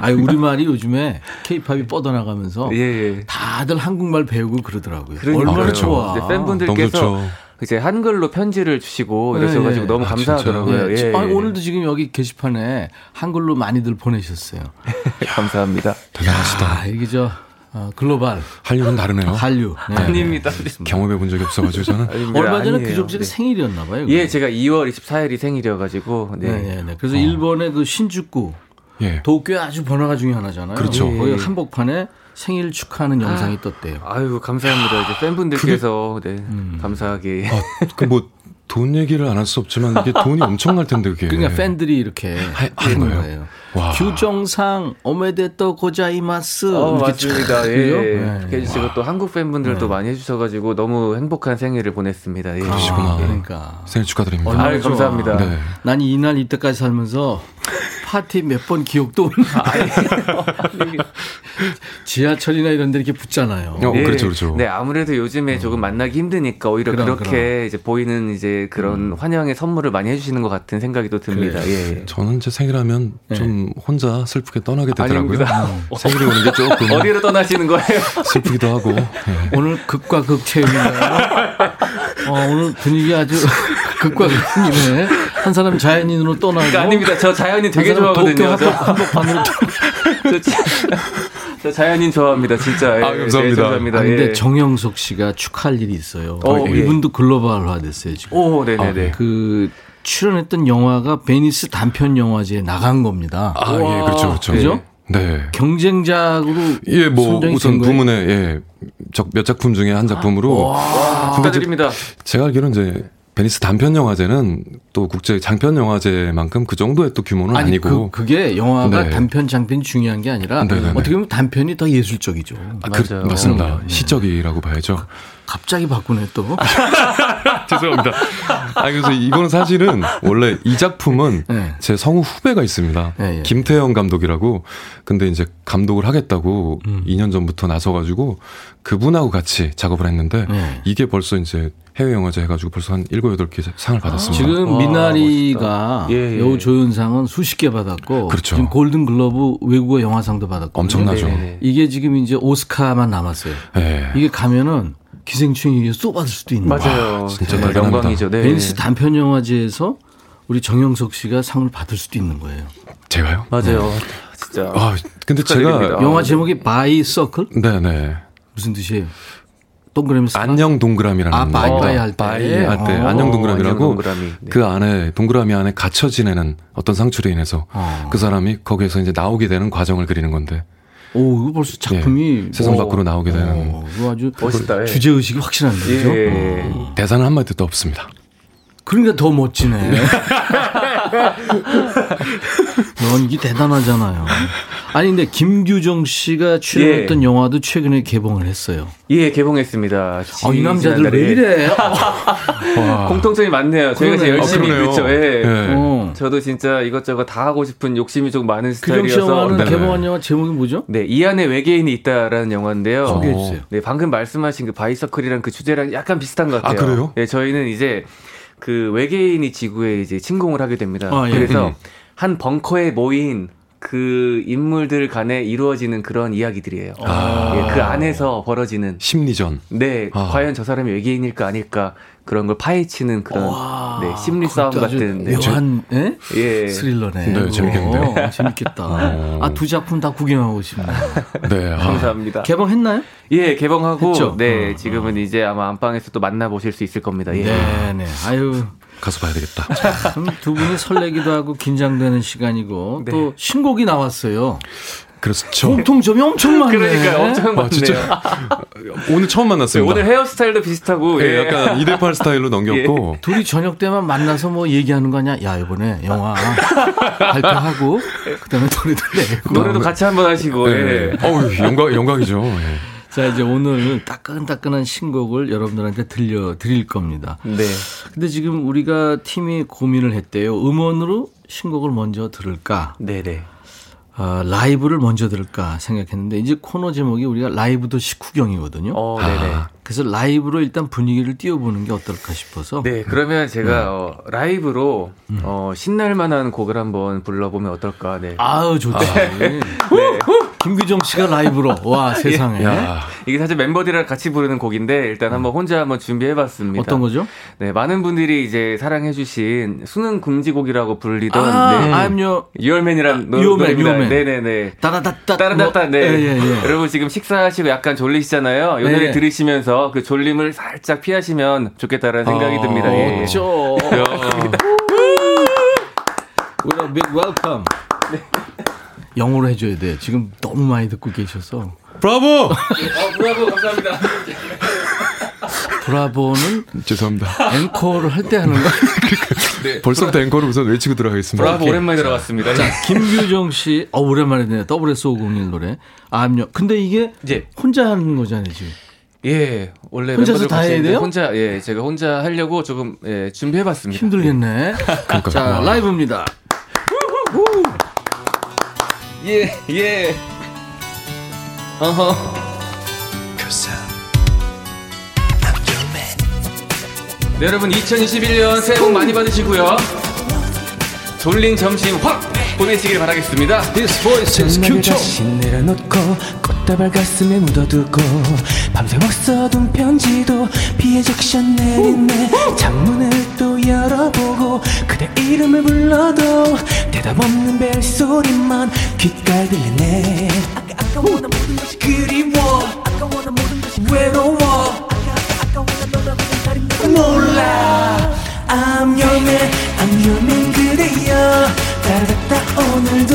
아니, 우리말이 요즘에 케이팝이 뻗어나가면서 예, 예. 다들 한국말 배우고 그러더라고요. 그러니까. 얼마나 아, 그렇죠. 좋아. 팬분들께서 이제 한글로 편지를 주시고 네, 이러셔가지고 네. 너무 아, 감사하더라고요. 예. 아, 오늘도 지금 여기 게시판에 한글로 많이들 보내셨어요. 감사합니다. 대단하시다. 아, 이게 저 어, 글로벌 한류는 다르네요. 한류. 네. 아닙니다. 경험해 본 적이 없어가지고 저는 아닙니다. 얼마 전에 규정 씨가 네. 생일이었나 봐요. 예, 제가 2월 24일이 생일이어가지고. 네. 네, 네, 네. 그래서 어. 일본의 그 신주쿠 예. 도쿄 아주 번화가 중에 하나잖아요. 그렇죠. 거기 한복판에 생일 축하하는 영상이 아, 떴대요. 아유 감사합니다. 이제 팬분들께서 그게, 네 음. 감사하게. 아, 그뭐 돈 얘기를 안 할 수 없지만 이게 돈이 엄청날 텐데 그게. 그러니까 팬들이 이렇게 하, 하는 거예요. 거예요. 와. 규정상 오메데토 고자이마스. 어, 맞습니다. 예. 네. 씨가 또 한국 팬분들도 네. 많이 해주셔가지고 너무 행복한 생일을 보냈습니다. 예. 그러시구나. 아, 그러니까 생일 축하드립니다. 아, 감사합니다. 네. 난 이날 이때까지 살면서 파티 몇 번 기억도 지하철이나 이런 데 이렇게 붙잖아요. 어, 네. 그렇죠, 그렇죠. 네, 아무래도 요즘에 어. 조금 만나기 힘드니까 오히려 그럼, 그렇게 그럼. 이제 보이는 이제 그런 음. 환영의 선물을 많이 해주시는 것 같은 생각이 또 듭니다. 그래. 예, 예. 저는 제 생일하면 네. 좀 혼자 슬프게 떠나게 되더라고요. 음. 생일이 오는 게 조금 어디로 떠나시는 거예요? 슬프기도 하고. 네. 오늘 극과 극 체험인가요? 어, 오늘 분위기 아주 극과 극이네. 한 사람 자연인으로 떠나고. 그러니까 아닙니다. 저 자연인 되게 좋아하거든요. 한복판으로 저 자연인 좋아합니다, 진짜. 예, 아, 감사합니다. 네, 감사합니다. 아, 근데 예. 정형석 씨가 축하할 일이 있어요. 어, 예. 이분도 글로벌화 됐어요, 지금. 오, 네네네. 아, 그, 출연했던 영화가 베니스 단편 영화제에 나간 겁니다. 아, 예, 그렇죠, 그렇죠. 그죠? 네. 경쟁작으로 예, 뭐 우선 부문에 예, 몇 작품 중에 한 작품으로 와, 축하드립니다. 제가 알기로는 이제 베니스 단편 영화제는 또 국제 장편 영화제만큼 그 정도의 또 규모는 아니, 아니고 그, 게 영화가 네. 단편 장편이 중요한 게 아니라 네네네. 어떻게 보면 단편이 더 예술적이죠. 아, 그, 맞습니다. 네. 시적이라고 봐야죠. 갑자기 바꾸네 또. 죄송합니다. 아 그래서 이거는 사실은 원래 이 작품은 네. 제 성우 후배가 있습니다. 네, 예. 김태형 감독이라고. 근데 이제 감독을 하겠다고 음. 2년 전부터 나서가지고 그분하고 같이 작업을 했는데 네. 이게 벌써 이제 해외 영화제 해가지고 벌써 한 7, 8개 상을 받았습니다. 지금 미나리가 예, 예. 여우 조연상은 수십 개 받았고 그렇죠. 지금 골든 글러브 외국어 영화상도 받았고 엄청나죠. 이게 지금 이제 오스카만 남았어요. 네. 이게 가면은 기생충이 쏘받을 수도 있는 맞아요. 와, 진짜 영광이죠. 네. 벤스 단편 영화제에서 우리 정형석 씨가 상을 받을 수도 있는 거예요. 제가요? 맞아요. 네. 진짜. 아, 근데 축하드립니다. 제가 영화 제목이 Bye Circle? 네, 네. 무슨 뜻이에요? 동그라미 안녕 동그라미라는 아, bye bye 할 때. Bye 할 때. 어, 안녕 동그라미라고 동그라미. 네. 그 안에 동그라미 안에 갇혀 지내는 어떤 상처로 인해서 어. 그 사람이 거기에서 이제 나오게 되는 과정을 그리는 건데 오, 이거 벌써 작품이 예, 세상 밖으로 나오게 되는. 오, 이거 아주 멋있다. 주제 의식이 확실한데, 그죠? 예. 어. 대사는 한마디도 없습니다. 그러니까 더 멋지네. 넌 이게 대단하잖아요. 아니 근데 김규정 씨가 출연했던 예. 영화도 최근에 개봉을 했어요. 예, 개봉했습니다. 아, 이 남자들 왜 이래? 공통점이 많네요. 저희가 제일 열심히 아, 그렇죠. 예. 예. 어. 저도 진짜 이것저것 다 하고 싶은 욕심이 좀 많은 스타일이어서. 규정 씨와는 네. 개봉한 영화 제목이 뭐죠? 네, 이 안에 외계인이 있다라는 영화인데요. 소개해 주세요. 네, 방금 말씀하신 그 바이서클이랑 그 주제랑 약간 비슷한 것 같아요. 아, 그래요? 네, 저희는 이제 그 외계인이 지구에 이제 침공을 하게 됩니다. 아, 예. 그래서 음. 한 벙커에 모인 그 인물들 간에 이루어지는 그런 이야기들이에요. 아. 예, 그 안에서 벌어지는 심리전. 네, 아. 과연 저 사람이 외계인일까 아닐까 그런 걸 파헤치는 그런 네, 심리 싸움 같은 네. 묘한 네? 예. 스릴러네. 네, 재밌겠네요. 어, 재밌겠다. 어. 아, 두 작품 다 구경하고 싶네요. 네, 아. 감사합니다. 개봉했나요? 예, 개봉하고 했죠? 네, 어. 지금은 이제 아마 안방에서 또 만나 보실 수 있을 겁니다. 예. 네, 네. 아유, 가서 봐야 되겠다. 두 분이 설레기도 하고 긴장되는 시간이고 네. 또 신곡이 나왔어요. 그렇죠. 공통점이 엄청 많네. 그러니까 엄청 많네요. 아, 진짜 오늘 처음 만났습니다. 오늘 헤어스타일도 비슷하고 예, 약간 2대8 스타일로 넘겼고 예. 둘이 저녁 때만 만나서 뭐 얘기하는 거 아니야? 야 이번에 영화 발표하고 그다음에 노래도 내고 노래도 같이 한번 하시고. 예. 어우 영광 영광이죠. 예. 자, 이제 오늘 따끈따끈한 신곡을 여러분들한테 들려드릴 겁니다. 네. 근데 지금 우리가 팀이 고민을 했대요. 음원으로 신곡을 먼저 들을까? 네네. 어, 라이브를 먼저 들을까 생각했는데 이제 코너 제목이 우리가 라이브도 식후경이거든요. 어, 네네. 아, 그래서 라이브로 일단 분위기를 띄워보는 게 어떨까 싶어서. 네, 그러면 제가 네. 어, 라이브로 음. 어, 신날 만한 곡을 한번 불러보면 어떨까. 네. 아유 좋다. 네. 네. 김규정 씨가 라이브로 와 예. 세상에. 야. 이게 사실 멤버들이랑 같이 부르는 곡인데 일단 한번 혼자 한번 준비해봤습니다. 어떤 거죠? 네, 많은 분들이 이제 사랑해주신 수능 금지곡이라고 불리던 아, 네. I'm your 유얼맨이란 아, 노래입니다. 네네네. 따다다따 따다다따. 네. 예, 예, 예. 여러분 지금 식사하시고 약간 졸리시잖아요. 이 노래 네. 들으시면서 그 졸림을 살짝 피하시면 좋겠다라는 생각이 아, 듭니다. 예. 그렇죠. Well, big welcome. 네. 영어로 해줘야 돼. 지금 너무 많이 듣고 계셔서. 브라보! 어, 브라보, 감사합니다. 브라보는 죄송합니다. 앵커를 할때 하는 거. 네, 벌써부터 앵커를 우선 외치고 들어가겠습니다. 브라보 오케이. 오랜만에 들어갔습니다. 자, 김규정 씨, 어 오랜만에 듣네. WS501 노래. 암요. 근데 이게 예. 혼자 하는 거잖아요, 지금. 예, 원래 혼자서 다 해야 돼요? 혼자 예, 제가 혼자 하려고 조금 예, 준비해봤습니다. 힘들겠네. 자, 라이브입니다. 예, 예. 어허. 네, 여러분 2021년 새해 복 많이 받으시고요. 졸린 점심 확 보내시길 바라겠습니다. This voice is 큐초. 내려놓고 꽃다발 가슴에 묻어두고 밤새 써둔 편지도 비에 적셔 내린네 창문을 또 열어보고 그대 이름을 불러도 대답 없는 벨소리만 귓가에 들리네. 아까 아까워 나 모든 것이 그리워. 아까워 나 모든 것이 외로워. 아까 아까워 나 몰라. I'm your man. I'm your man. 그대여. 따라갔다 오늘도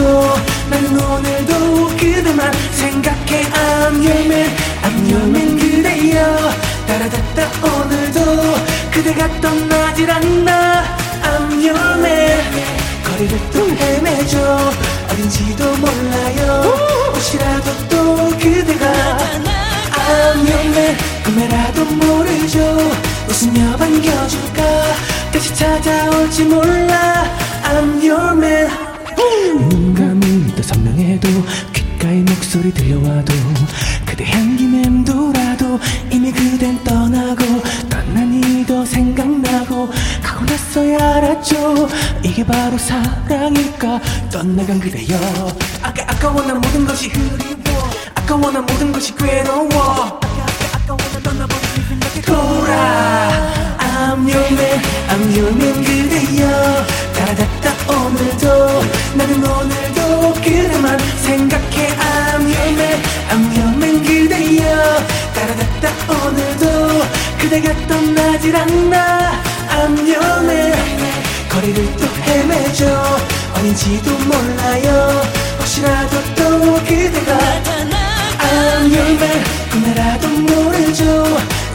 난 오늘도 그대만 생각해. I'm your man. I'm your man. 그대여. 따라갔다 오늘도 그대가 떠나질 않나 I'm your man. 거리를 또 헤매죠. 어딘지도 몰라요. 혹시라도 또 그대가 I'm your man. 꿈에라도 모르죠. 웃으며 반겨줄까? 다시 찾아올지 몰라. I'm your man. 눈 감은 또 선명해도 귓가에 목소리 들려와도 알았죠. 이게 바로 사랑일까? 떠나간 그대여. 아까 아까워 난 모든 것이 흐리워 아까워 난 모든 것이 괴로워. 돌아 I'm your man, I'm your man 그대여. 따라갔다 오늘도. 나는 오늘도 그대만 생각해. I'm your man, I'm your man 그대여. 따라갔다 오늘도. 그대가 떠나질 않나. I'm your man 거리를 또 헤매죠. 어딘지도 몰라요. 혹시라도 또 그대가 I'm your man. 꿈에라도 모르죠.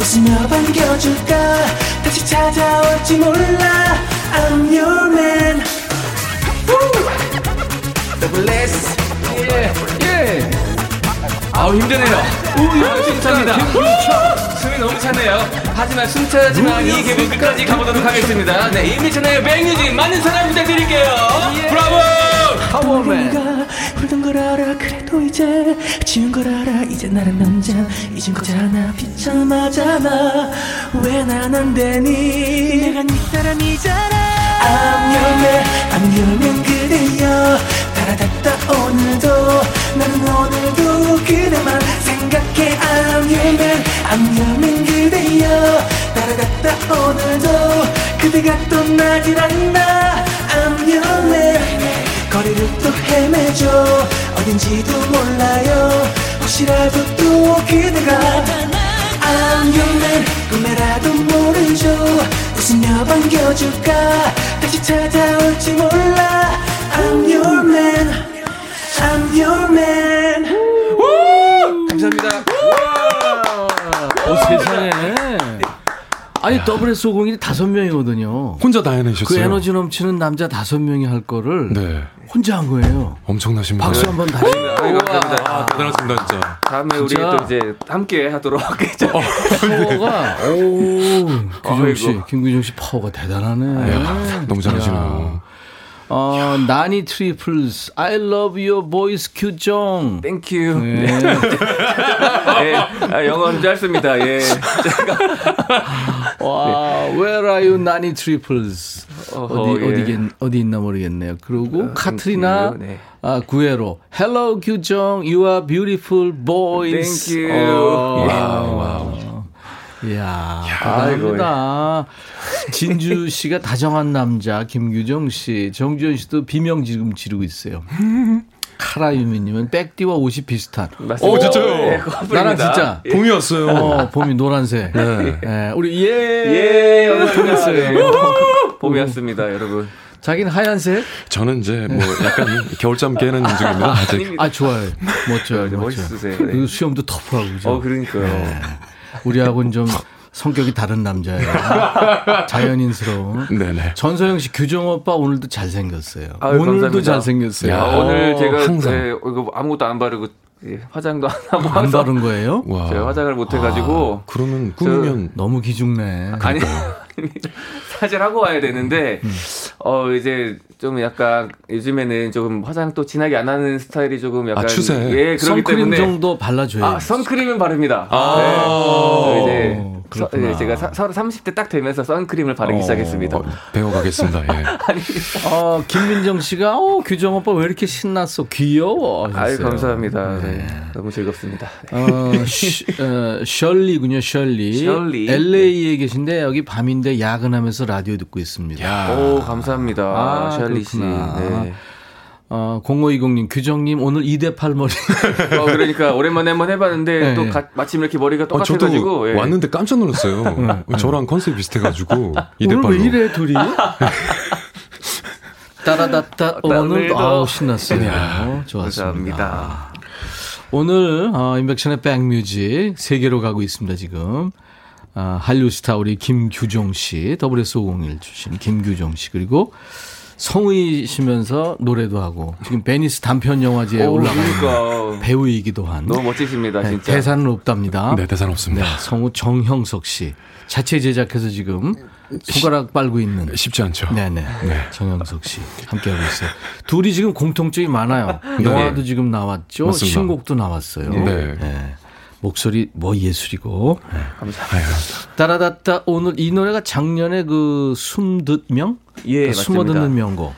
웃으며 반겨줄까? 다시 찾아올지 몰라. I'm your man. Double S. 예, 예. 아우 힘드네요 우 숨찹니다. 숨이 너무 차네요. 하지만 숨차지만 이 기분 끝까지 가보도록 하겠습니다. 네 임미천의 백뮤직 많은 사랑 부탁드릴게요. 브라보! 파워맨 홀던 걸 알아. 그래도 이제 지운 걸 알아. 이제 나란 남자 잊은 거잖아. 비참하잖아. 왜 난 안 되니? 내가 네 사람이잖아. I'm your man I'm your man 그대여. 따라갔다 오늘도 나는 오늘도 그대만 생각해. I'm your man I'm your man 그대여. 따라갔다 오늘도 그대가 떠나질 않나. I'm your man 거리를 또 헤매죠 어딘지도 몰라요. 혹시라도 또 그대가 I'm your man 꿈에라도 모르죠. 웃으며 반겨줄까? 다시 찾아올지 몰라. I'm your man I'm your man 감사합니다 오 세상에 아니 근데 WS501이 다섯 명이거든요. 혼자 다 해내셨어요. 그 에너지 넘치는 남자 다섯 명이 할 거를 네. 혼자 한 거예요. 엄청나신 박수 한번 다시. 아, 감사합니다. 아, 대단하습니다 진짜. 다음에 우리 또 이제 함께 하도록 하겠죠. 어, 파워가 오 규종 씨, 김규종 씨 파워가 대단하네. 아, 너무 잘하시네요. 어, 나니 트리플스, I love your voice, 규종. Thank you. 네. 네. 아, 영어는 짧습니다. 예. 와, 네. where are you, 나니 트리플스? 어디, 예. 어디, 어디 있나 모르겠네요. 그리고 어, 카트리나, 네. 아, 구에로. Hello, 규종, you are beautiful boys. Thank you. 어, wow, wow. 이야, 대단합니다. 진주 씨가 다정한 남자, 김규정 씨, 정지현 씨도 비명 지금 지르고 있어요. 카라유미님은 백띠와 옷이 비슷한. 맞습니다. 오, 진짜요? 네, 나랑 진짜. 예. 봄이었어요. 어, 봄이 노란색. 네. 네. 우리 예, 예, 오늘 봄이었어요. 봄이었습니다, 여러분. 자기는 하얀색? 저는 이제 뭐 약간 겨울잠 깨는 중입니다. 아직. 아, 좋아요. 멋져요. 멋져요. 멋있으세요. 네. 수염도 터프하고. 그죠? 어, 그러니까요. 네. 우리하고는 좀 성격이 다른 남자예요. 자연인스러운. 네네. 전소영 씨 규정 오빠 오늘도 잘생겼어요. 아유, 오늘도 감사합니다. 잘생겼어요. 야, 오늘 제가 항상. 네, 이거 아무것도 안 바르고 예, 화장도 안 하고 안 바른 거예요? 와. 제가 화장을 못 해가지고 아, 그러면 꾸미면 너무 기죽네. 아니 사실 하고 와야 되는데 음. 어 이제 좀 약간 요즘에는 조금 화장 또 진하게 안 하는 스타일이 조금 약간 아, 추세. 예 그렇기 선크림 때문에 정도 발라줘요. 아 선크림은 바릅니다. 아~ 네. 이제 서, 네, 제가 사, 30대 딱 되면서 선크림을 바르기 어, 시작했습니다. 어, 배워가겠습니다. 예. 아니, 어, 김민정 씨가 어, 규정 오빠 왜 이렇게 신났어? 귀여워. 아유 감사합니다. 네. 네. 너무 즐겁습니다. 네. 어, 시, 어, 셜리군요, 셜리. 셜리. LA에 계신데 여기 밤인데 야근하면서 라디오 듣고 있습니다. 야. 오 감사합니다. 아, 셜리 씨. 네. 어, 0520님, 규정님, 오늘 2대 8 머리. 어, 그러니까, 오랜만에 한번 해봤는데, 네. 또 가, 마침 이렇게 머리가 어, 똑같아가지고. 어, 예. 왔는데 깜짝 놀랐어요. 네. 저랑 컨셉 비슷해가지고, 2대8로. 오늘 왜 이래, 둘이? 따라다따, 오늘, 아우, 신났어요. 네. 좋았습니다. 감사합니다. 오늘, 어, 인백션의 백뮤직 세계로 가고 있습니다, 지금. 아, 한류 스타 우리 김규종 씨, SS501 출신 김규종 씨, 그리고 성우시면서 노래도 하고 지금 베니스 단편 영화제에 올라가 있는 그러니까. 배우이기도 한 너무 멋지십니다 네, 진짜 대사는 없답니다. 네 대사는 없습니다. 네, 성우 정형석 씨 자체 제작해서 지금 손가락 빨고 있는 쉽지 않죠. 네네 네. 정형석 씨 함께하고 있어요. 둘이 지금 공통점이 많아요. 네. 영화도 지금 나왔죠. 맞습니다. 신곡도 나왔어요. 네. 네. 목소리 뭐 예술이고. 네. 감사합니다. 따라다따 오늘 이 노래가 작년에 그 숨듣명 예, 그러니까 숨어 듣는 명곡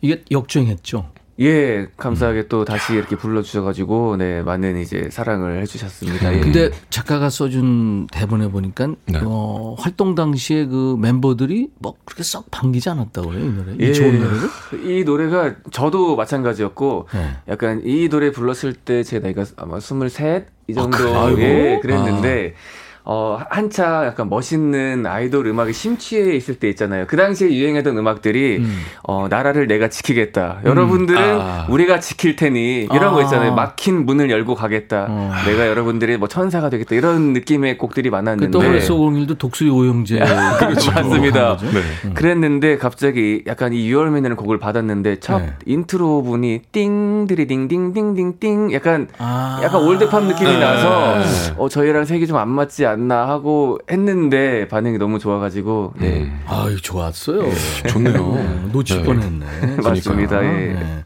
이게 역주행했죠. 예, 감사하게 음. 또 다시 이렇게 불러주셔가지고, 네, 많은 이제 사랑을 해주셨습니다. 예. 근데 작가가 써준 대본에 보니까, 네. 어, 활동 당시에 그 멤버들이 뭐 그렇게 썩 반기지 않았다고요, 이 노래? 예, 이 좋은 노래를? 이 노래가 저도 마찬가지였고, 네. 약간 이 노래 불렀을 때 제 나이가 아마 23? 이 정도, 아, 예, 그랬는데, 아. 어, 한차 약간 멋있는 아이돌 음악에 심취해 있을 때 있잖아요. 그 당시에 유행하던 음악들이, 음. 어, 나라를 내가 지키겠다. 음. 여러분들은 아. 우리가 지킬 테니, 이런 아. 거 있잖아요. 막힌 문을 열고 가겠다. 어. 내가 여러분들의 뭐 천사가 되겠다. 이런 느낌의 곡들이 많았는데. 그 WS501도 독수리 오형제. 그렇죠. 맞습니다. 네. 음. 그랬는데 갑자기 약간 이 U R Man이라는 곡을 받았는데 첫 네. 인트로 분이 띵드리딩딩딩딩띵 약간, 아. 약간 old pop 느낌이 네. 나서, 어, 저희랑 색이 좀 안 맞지 않나 하고 했는데 반응이 너무 좋아가지고 네. 음. 아유 좋았어요. 네. 좋네요. 네, 놓칠 네. 뻔했네. 맞습니다. 예. 네.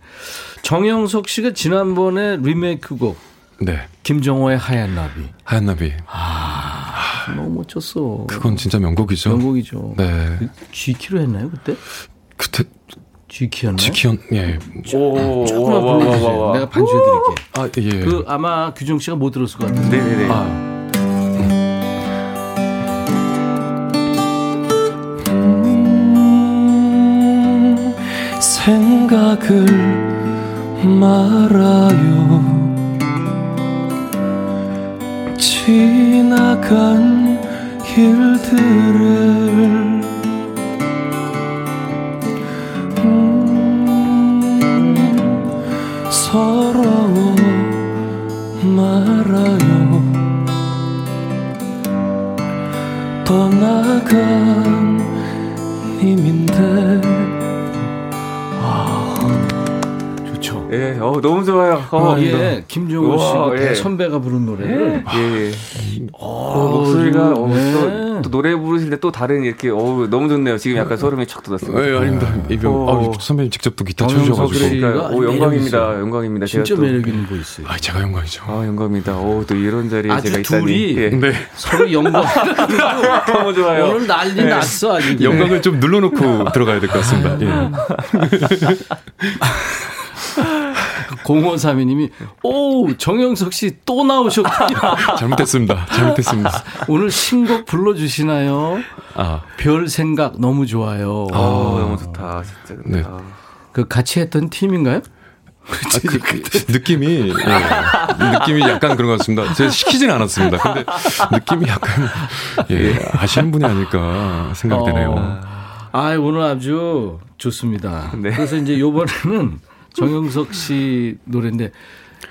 정형석 씨가 지난번에 리메이크곡 네. 김정호의 하얀 나비. 하얀 나비. 아, 너무 멋졌어. 그건 진짜 명곡이죠. 명곡이죠. 네. G키로 했나요 그때? 그때 G키였나요? G키였, 예. 오, 조금만 불러주세요. 내가 반주해드릴게. 아, 예. 그 아마 규정 씨가 못 들었을 것 같은데. 네네네. 아. 생각을 말아요. 지나간 길들을 음, 서러워 말아요. 떠나간 님인데 예, 어, 너무 좋아요. 어, 아, 예, 김종호 씨 예. 선배가 부른 노래를. 예. 예. 어, 목소리가 어, 네. 또, 또, 노래 부르실 때 또 다른 이렇게 어, 너무 좋네요. 지금 약간 소름이 척 돋았습니다. 예, 아닙니다. 이병 어, 선배님 직접 또 기타 쳐주셔가지고. 그러니까, 오, 영광입니다. 영광입니다. 진짜 또, 매력 있는 거 있어요. 아, 제가 영광이죠. 아, 영광입니다. 오, 또 이런 자리에 아, 제가 있다니. 예. 네. 서로 영광. 너무 좋아요. 오늘 난리 네. 났어 아주. 영광을 좀 눌러놓고 들어가야 될 것 같습니다. 예. 0532님이, 오, 정영석 씨 또 나오셨군요. 잘못했습니다. 잘못했습니다. 오늘 신곡 불러주시나요? 아. 별 생각 너무 좋아요. 아, 너무 좋다, 진짜. 네. 아. 그 같이 했던 팀인가요? 아, 그, 그, 느낌이 예, 느낌이 약간 그런 것 같습니다. 제가 시키진 않았습니다. 근데 느낌이 약간 예, 아시는 분이 아닐까 생각되네요. 어, 아 오늘 아주 좋습니다. 네. 그래서 이제 요번에는 정영석 씨 노래인데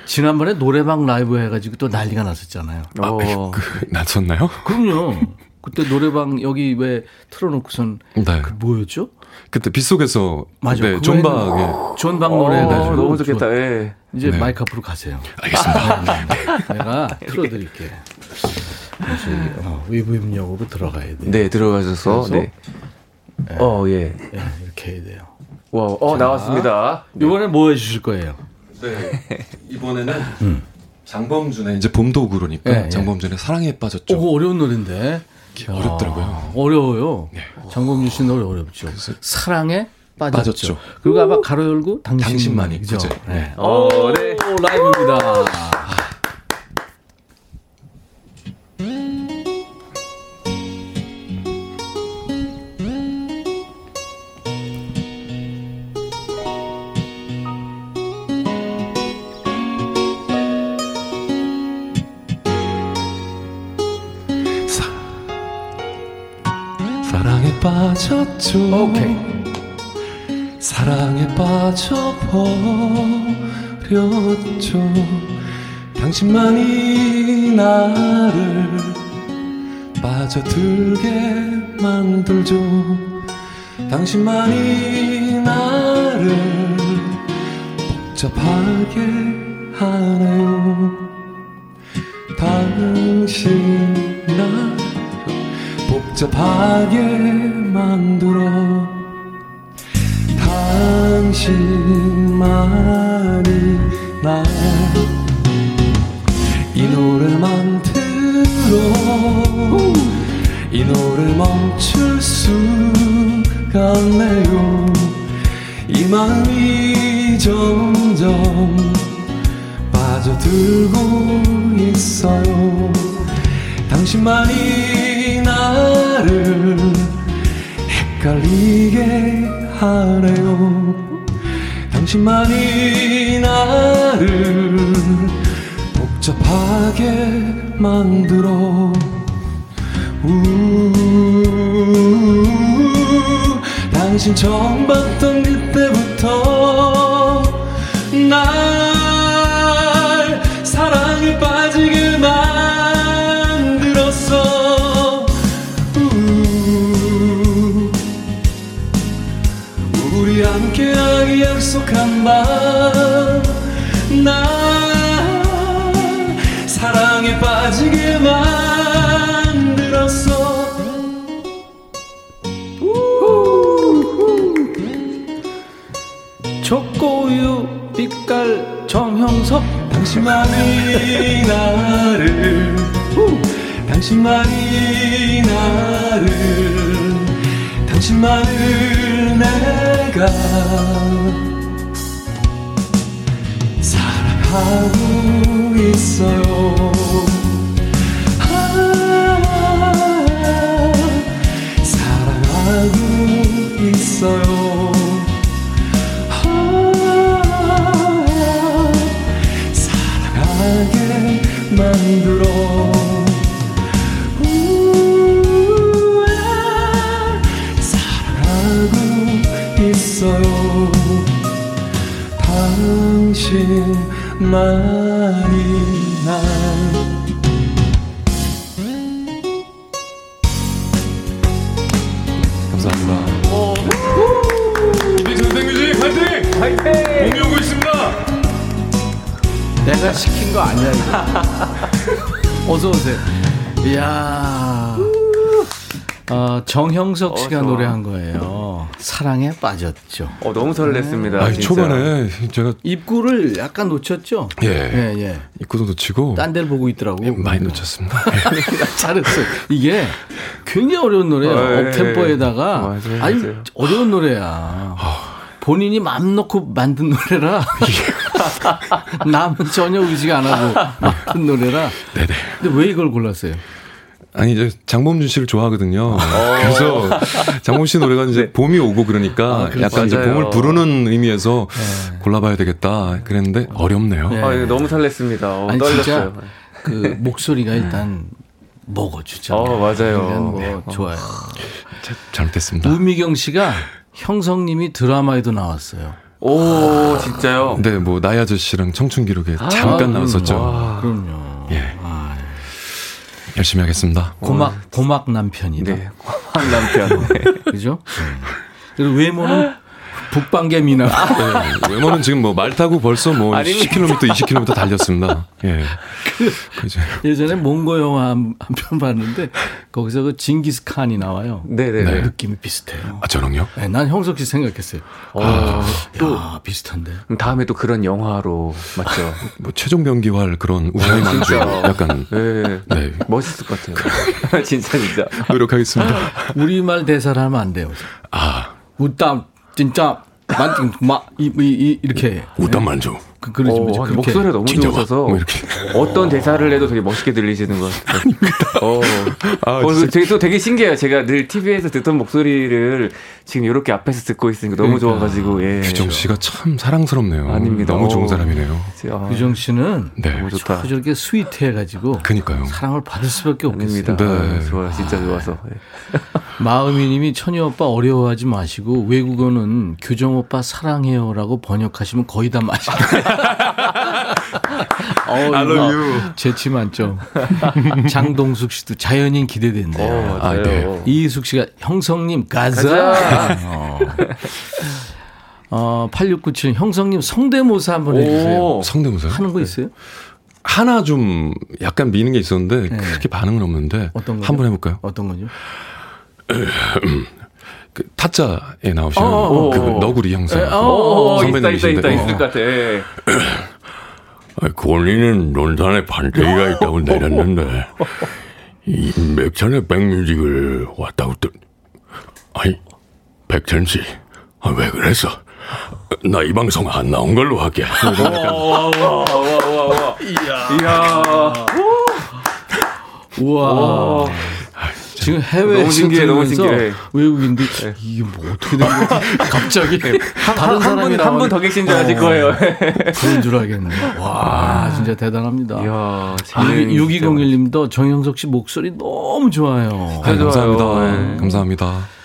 지난번에 노래방 라이브 해가지고 또 난리가 났었잖아요. 아, 어. 그, 났었나요? 그럼요. 그때 노래방 여기 왜 틀어놓고선 네. 그 뭐였죠? 그때 빗속에서 맞아 네, 존박에 존박 노래 어, 너무 좋겠다. 예. 이제 네. 마이크 앞으로 가세요. 알겠습니다. 네, 네. 내가 틀어드릴게. 어, 위브 입력으로 들어가야 돼. 네, 들어가셔서 네. 어, 예. 예. 이렇게 해야 돼요. 와, 어, 자, 나왔습니다. 이번에 뭐 해주실 거예요? 네. 이번에는 음. 장범준의 이제 봄도구로니까 네, 장범준의 사랑에 빠졌죠. 오, 어려운 노래인데. 어렵더라고요. 아, 어려워요. 네. 장범준 씨 노래 어렵죠. 사랑에 빠졌죠. 빠졌죠. 그리고 아마 가로 열고 당신만이. 당신만이 그죠? 네. 네. 오, 네. 라이브입니다. 빠졌죠. 오케이. 사랑에 빠져버렸죠. 당신만이 나를 빠져들게 만들죠. 당신만이 나를 복잡하게 하네요. 당신 나 복잡하게 만들어 당신만이 나 이 노래만 들어 이 노래 멈출 수가 없네요. 이 마음이 점점 빠져들고 있어요. 당신만이 나를 헷갈리게 하네요. 당신만이 나를 복잡하게 만들어. 우 당신 처음 봤던 그때부터 날 약속한 밤나 사랑에 빠지게 만들었어. 초코우유 빛깔 정형석 당신만이 나를. 당신만이 나를. 당신만을 내가 하고 있어요. 아, 사랑하고 있어요 말이 난 감사합니다. 오. 네, 전생뮤직 화이팅! 화이팅! 몸이 오고 있습니다. 내가 시킨 거 아니야 이거. 어서 오세요. 이야. 어, 정형석 씨가 어, 노래한 거예요. 사랑에 빠졌죠. 어, 너무 설렜습니다. 아 초반에 제가 입구를 약간 놓쳤죠. 예, 예, 예. 입구도 놓치고 딴 데를 보고 있더라고요. 예, 많이 놓쳤습니다. 잘했어요. 이게 굉장히 어려운 노래예요. 어, 예. 업템포에다가 맞아요, 아니 맞아요. 어려운 노래야. 아. 본인이 마음 놓고 만든 노래라 남은 전혀 의식 안 하고 만든 노래라. 네네. 근데 왜 이걸 골랐어요? 아니 이제 장범준 씨를 좋아하거든요. 어. 그래서 장범준 씨 노래가 이제 네. 봄이 오고 그러니까 아, 약간 이제 봄을 부르는 의미에서 네. 골라봐야 되겠다. 그랬는데 어렵네요. 네. 아, 너무 설렜습니다. 어, 아니, 떨렸어요. 그 목소리가 일단 먹어주죠. 어, 맞아요. 뭐 네. 좋아요. 잘못했습니다. 우미경 씨가 형성님이 드라마에도 나왔어요. 오, 진짜요? 네, 뭐 나이 아저씨랑 청춘 기록에 아, 잠깐 나왔었죠. 와, 그럼요. 열심히 하겠습니다. 고막 고막 남편이다. 네, 고막 남편. 네. 그죠? 그리고 외모는 북방계 미나. 네, 외모는 지금 뭐 말 타고 벌써 뭐 아닙니다. 10km, 20km 달렸습니다. 예. 그, 예전에 몽고 영화 한 편 봤는데 거기서 그 징기스 칸이 나와요. 네네. 네. 느낌이 비슷해요. 아 저랑요? 네, 난 형석 씨 생각했어요. 어, 아, 또 야, 비슷한데. 다음에 또 그런 영화로 맞죠? 뭐 최종 병기활 그런 우상의 만주 약간 네. 네. 멋있을 것 같아요. 진짜 진짜. 노력하겠습니다. 우리말 대사를 하면 안 돼요. 아. 웃담 진짜 만띵 막이 이, 이 렇게 웃담 만주. 그, 그러지 어, 목소리가 너무 좋으셔서 뭐 어떤 대사를 해도 되게 멋있게 들리시는 것 같아요. 어. 아, 어, 되게 또 되게 신기해요. 제가 늘 TV에서 듣던 목소리를 지금 이렇게 앞에서 듣고 있으니까 너무 그러니까. 좋아가지고 예. 규정 씨가 참 사랑스럽네요. 아닙니다. 너무 좋은 사람이네요. 아, 규정 씨는 네. 너무 좋다. 저렇게 스윗해가지고 그니까요. 사랑을 받을 수밖에 없습니다. 네. 아, 좋아요. 진짜 좋아서. 예. 마음이님이 천희 오빠 어려워하지 마시고 외국어는 규정 오빠 사랑해요라고 번역하시면 거의 다 맞아요. I love you. 재치 만점. 장동숙 씨도 자연인 기대된대요. 어, 아, 네. 이희숙 씨가 형성님 가자. 가자. 어. 어, 8697 형성님 성대모사 한번 해주세요. 성대모사 하는 거 있어요? 하나 좀 약간 미는 게 있었는데 네. 그렇게 반응은 없는데 어떤 한번 해볼까요? 어떤 거죠? 그 타짜에 나오시는 어, 그 너구리 형사 어, 어, 선배님이신데 있다, 있다, 있다, 있을 것 같아. 권리는 논산에 판때기가 있다고 내렸는데 인백천의 백뮤직을 왔다고 또 아니 백천 씨, 아, 왜 그랬어? 나 이 방송 안 나온 걸로 할게. 와와와와와 이야. 이야. 우와. 지금 해외 너무 신기해, 너무 신기해. 외국인들 네. 이게 뭐 어떻게 된 거지? 갑자기 다른 사람이 한분 더 계신 줄 아실 어, 거예요. 그런 줄 알겠네. 와, 아, 진짜 대단합니다. 이야, 6201님도 정영석 씨 목소리 너무 좋아요. 네, 감사합니다. 네. 감사합니다.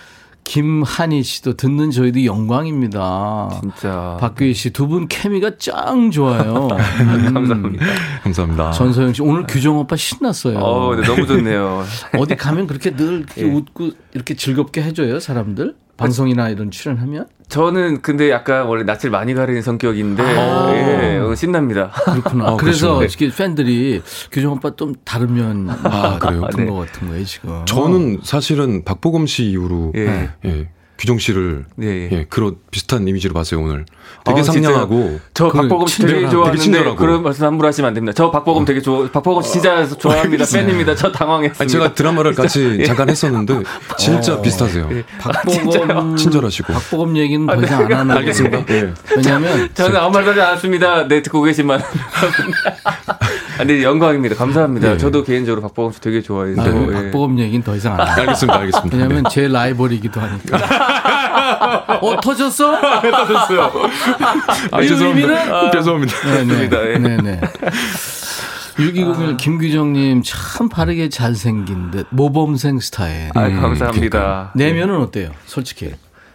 김한희 씨도 듣는 저희도 영광입니다. 진짜. 박규희 씨 두 분 케미가 짱 좋아요. 음. 감사합니다. 감사합니다. 전소영 씨 오늘 규정 오빠 신났어요. 어, 네, 너무 좋네요. 어디 가면 그렇게 늘 이렇게 예. 웃고 이렇게 즐겁게 해줘요 사람들. 방송이나 이런 출연하면? 저는 근데 약간 원래 낯을 많이 가리는 성격인데 아~ 예, 어, 신납니다. 그렇구나. 어, 그래서 그렇죠. 네. 팬들이 규정 오빠 좀 다르면 아, 그래요? 같은 네. 것 같은 거예요 지금. 저는 사실은 박보검 씨 이후로 예. 예. 규정 씨를 예, 예. 예, 그런 비슷한 이미지로 봤어요 오늘. 되게 아, 상냥하고 저 박보검 씨 되게 좋아하는데 그런 말씀 함부로 하시면 안 됩니다. 저 박보검 되게 좋아 박보검 진짜 좋아합니다. 팬입니다. 저 당황했습니다. 아니, 제가 드라마를 같이 예. 잠깐 했었는데 진짜 어. 비슷하세요. 예. 박보검 친절하시고 박보검 얘기는 더 이상 안 하는 알겠습니다. 예. 왜냐하면 저는 아무 말도 하지 않았습니다. 네 듣고 계신만. 근데 영광입니다. 감사합니다. 예. 저도 개인적으로 박보검 씨 되게 좋아해서 아, 박보검 얘기는 더 이상 안 해요. 알겠습니다. 알겠습니다. 왜냐하면 네. 제 라이벌이기도 하니까. 어, 터졌어? 네, 터졌어요. 아, 죄송합니다. 아, 죄송합니다. 네네. 네 네. 네. 6201 아. 김규정님 참 바르게 잘생긴 듯 모범생 스타일. 아, 감사합니다. 내면은 어때요? 솔직히.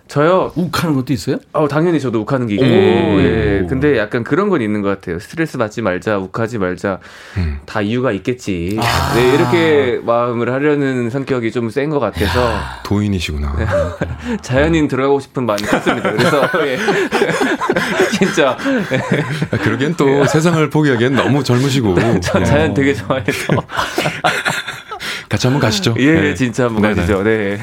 저요. 욱하는 것도 있어요? 어, 당연히 저도 욱하는 게 있고. 예. 근데 약간 그런 건 있는 것 같아요. 스트레스 받지 말자, 욱하지 말자. 음. 다 이유가 있겠지. 아. 네, 이렇게 마음을 하려는 성격이 좀 센 것 같아서. 도인이시구나. 네. 자연인 들어가고 싶은 마음이 컸습니다. 그래서 예. 진짜. 예. 그러기엔 또 예. 세상을 포기하기엔 너무 젊으시고. 전 자연 되게 좋아해서. 같이 한번 가시죠. 예, 네. 진짜 한번 네네. 가시죠. 네.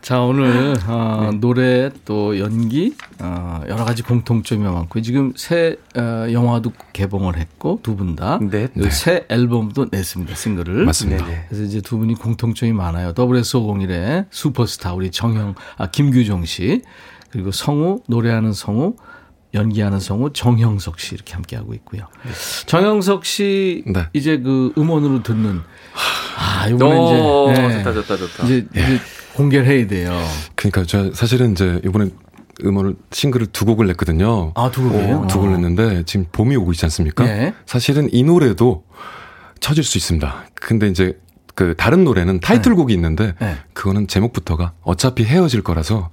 자, 오늘, 어, 노래 또 연기, 어, 여러 가지 공통점이 많고, 지금 새, 어, 영화도 개봉을 했고, 두 분 다. 네. 네. 새 앨범도 냈습니다, 싱글을. 맞습니다. 네네. 그래서 이제 두 분이 공통점이 많아요. WS501의 슈퍼스타, 우리 정형, 아, 김규종 씨. 그리고 성우, 노래하는 성우, 연기하는 성우 정형석 씨 이렇게 함께 하고 있고요. 정형석 씨 네. 이제 그 음원으로 듣는 아 이번에 이제 네. 좋다 좋다 좋다. 이제, 예. 이제 공개를 해야 돼요. 그러니까 저 사실은 이제 이번에 음원을 싱글을 두 곡을 냈거든요. 아두 곡이에요? 어, 두 곡을 냈는데 지금 봄이 오고 있지 않습니까? 네. 사실은 이 노래도 쳐질 수 있습니다. 근데 이제 그 다른 노래는 타이틀곡이 있는데 네. 그거는 제목부터가 어차피 헤어질 거라서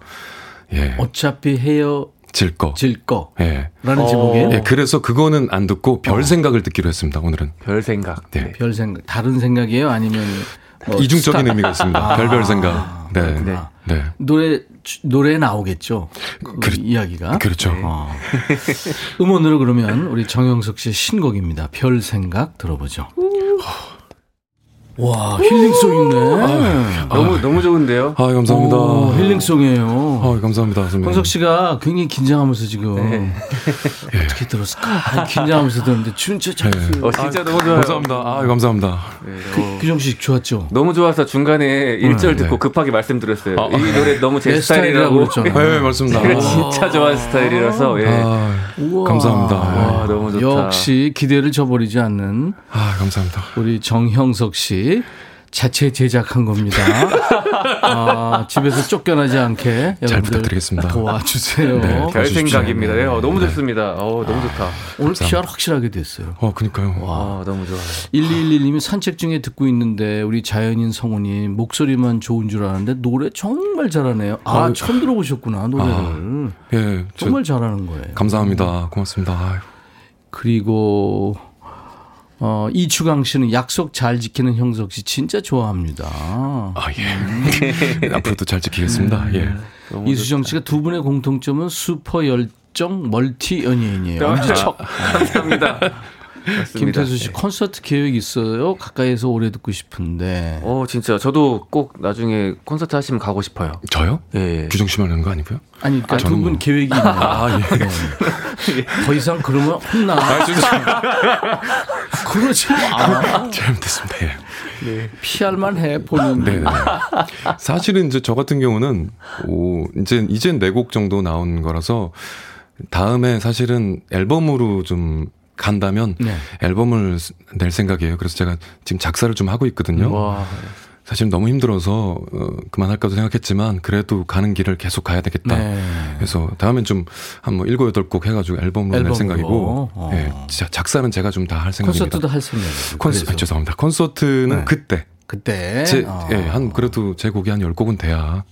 예. 어차피 헤어 질 거. 질 거. 예. 라는 어. 제목이에요? 예, 그래서 그거는 안 듣고 별 어. 생각을 듣기로 했습니다, 오늘은. 별 생각. 네. 별 생각. 다른 생각이에요? 아니면. 뭐 이중적인 스타... 의미가 있습니다. 아. 별별 생각. 네. 네. 네. 노래, 노래에 나오겠죠. 그 그렇, 이야기가. 그렇죠. 네. 어. 음원으로 그러면 우리 정영석 씨의 신곡입니다. 별 생각 들어보죠. 와 힐링송 있네. 아, 너무 아, 너무 좋은데요. 아 감사합니다. 오, 힐링송이에요. 아 감사합니다 선배님. 황석 씨가 굉장히 긴장하면서 지금 네. 어떻게 들었을까? 아, 긴장하면서 들었는데 진짜 잘. 네. 어 진짜 너무 좋아요. 감사합니다. 아 감사합니다. 네, 그, 규정 씨 좋았죠. 너무 좋아서 중간에 1절 듣고 네. 급하게 말씀드렸어요. 아, 이 노래 너무 제 스타일이라고 그랬잖아요. 네 맞습니다. 제가 진짜 좋아하는 스타일이라서. 예. 아, 감사합니다. 와, 너무 좋다. 역시 기대를 저버리지 않는. 아 감사합니다. 우리 정형석 씨. 자체 제작한 겁니다. 아, 집에서 쫓겨나지 않게 잘 부탁드리겠습니다. 도와주세요. 네, 별 생각입니다. 네, 어, 너무 네. 좋습니다. 어, 너무 좋다. 오늘 PR 확실하게 됐어요. 어, 그니까요. 와, 아, 너무 좋아요. 1211님이 산책 중에 듣고 있는데 우리 자연인 성우님 목소리만 좋은 줄 아는데 노래 정말 잘하네요. 아, 아 처음 들어보셨구나 노래를. 아, 예, 정말 잘하는 거예요. 감사합니다. 고맙습니다. 그리고 어, 이추강 씨는 약속 잘 지키는 형석 씨 진짜 좋아합니다. 아, 예. 음. 앞으로도 잘 지키겠습니다. 예. 이수정 씨가 두 분의 공통점은 슈퍼 열정 멀티 연예인이에요. 엄지척. 감사합니다. 김태수 씨 네. 콘서트 계획 있어요? 가까이에서 오래 듣고 싶은데. 어 진짜 저도 꼭 나중에 콘서트 하시면 가고 싶어요. 저요? 예. 규정 씨만 하는 거 아니고요? 아니 그러니까 아, 두분 뭐... 계획이 있나요? 아, 예. 네. 더 이상 그러면 혼나. 아, 그러지 마. 잘못했습니다. 예. 네. 피할만 해 본인. 네, 네. 사실은 이제 저 같은 경우는 오 이제 이제 네곡 정도 나온 거라서 다음에 사실은 앨범으로 좀 간다면 네. 앨범을 낼 생각이에요. 그래서 제가 지금 작사를 좀 하고 있거든요. 와. 사실 너무 힘들어서 어, 그만할까도 생각했지만 그래도 가는 길을 계속 가야 되겠다. 네. 그래서 다음엔 좀한뭐 일곱 여덟 곡 해가지고 앨범으로, 앨범으로. 낼 생각이고, 어. 예, 작사는 제가 좀 다 할 생각입니다. 콘서트도 할 생각이에요. 콘서 아, 죄송합니다. 콘서트는 네. 그때. 그때. 제, 어. 예, 한 그래도 제 곡이 한 열 곡은 돼야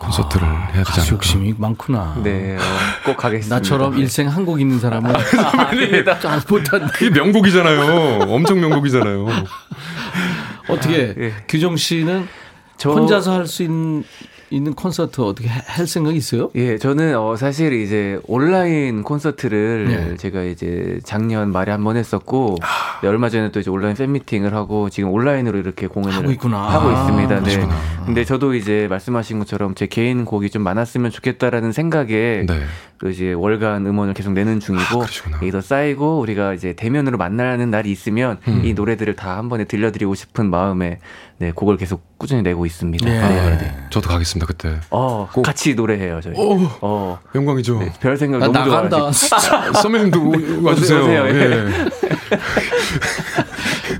콘서트를 아, 해야 되지 않을까. 욕심이 많구나. 네, 어, 꼭 가겠습니다. 나처럼 일생 한 곡 있는 사람은 아닙니다. 못한. 그게 명곡이잖아요. 엄청 명곡이잖아요. 어떻게 아, 예. 규정 씨는 저... 혼자서 할 수 있는 있는 콘서트 어떻게 할 생각이 있어요? 예, 저는 어 사실 이제 온라인 콘서트를 네. 제가 이제 작년 말에 한 번 했었고 아. 네, 얼마 전에 또 이제 온라인 팬 미팅을 하고 지금 온라인으로 이렇게 공연을 하고, 있구나. 하고 있습니다. 아, 네. 근데 저도 이제 말씀하신 것처럼 제 개인 곡이 좀 많았으면 좋겠다라는 생각에 네. 그 이제 월간 음원을 계속 내는 중이고 아, 이게 더 쌓이고 우리가 이제 대면으로 만나는 날이 있으면 음. 이 노래들을 다 한 번에 들려드리고 싶은 마음에 네 곡을 계속 꾸준히 내고 있습니다. 네. 네. 네. 저도 가겠습니다 그때. 어 꼭. 같이 노래해요 저희. 오, 어 영광이죠. 네, 별 생각 너무 나간다. 선배님도 와주세요. 예.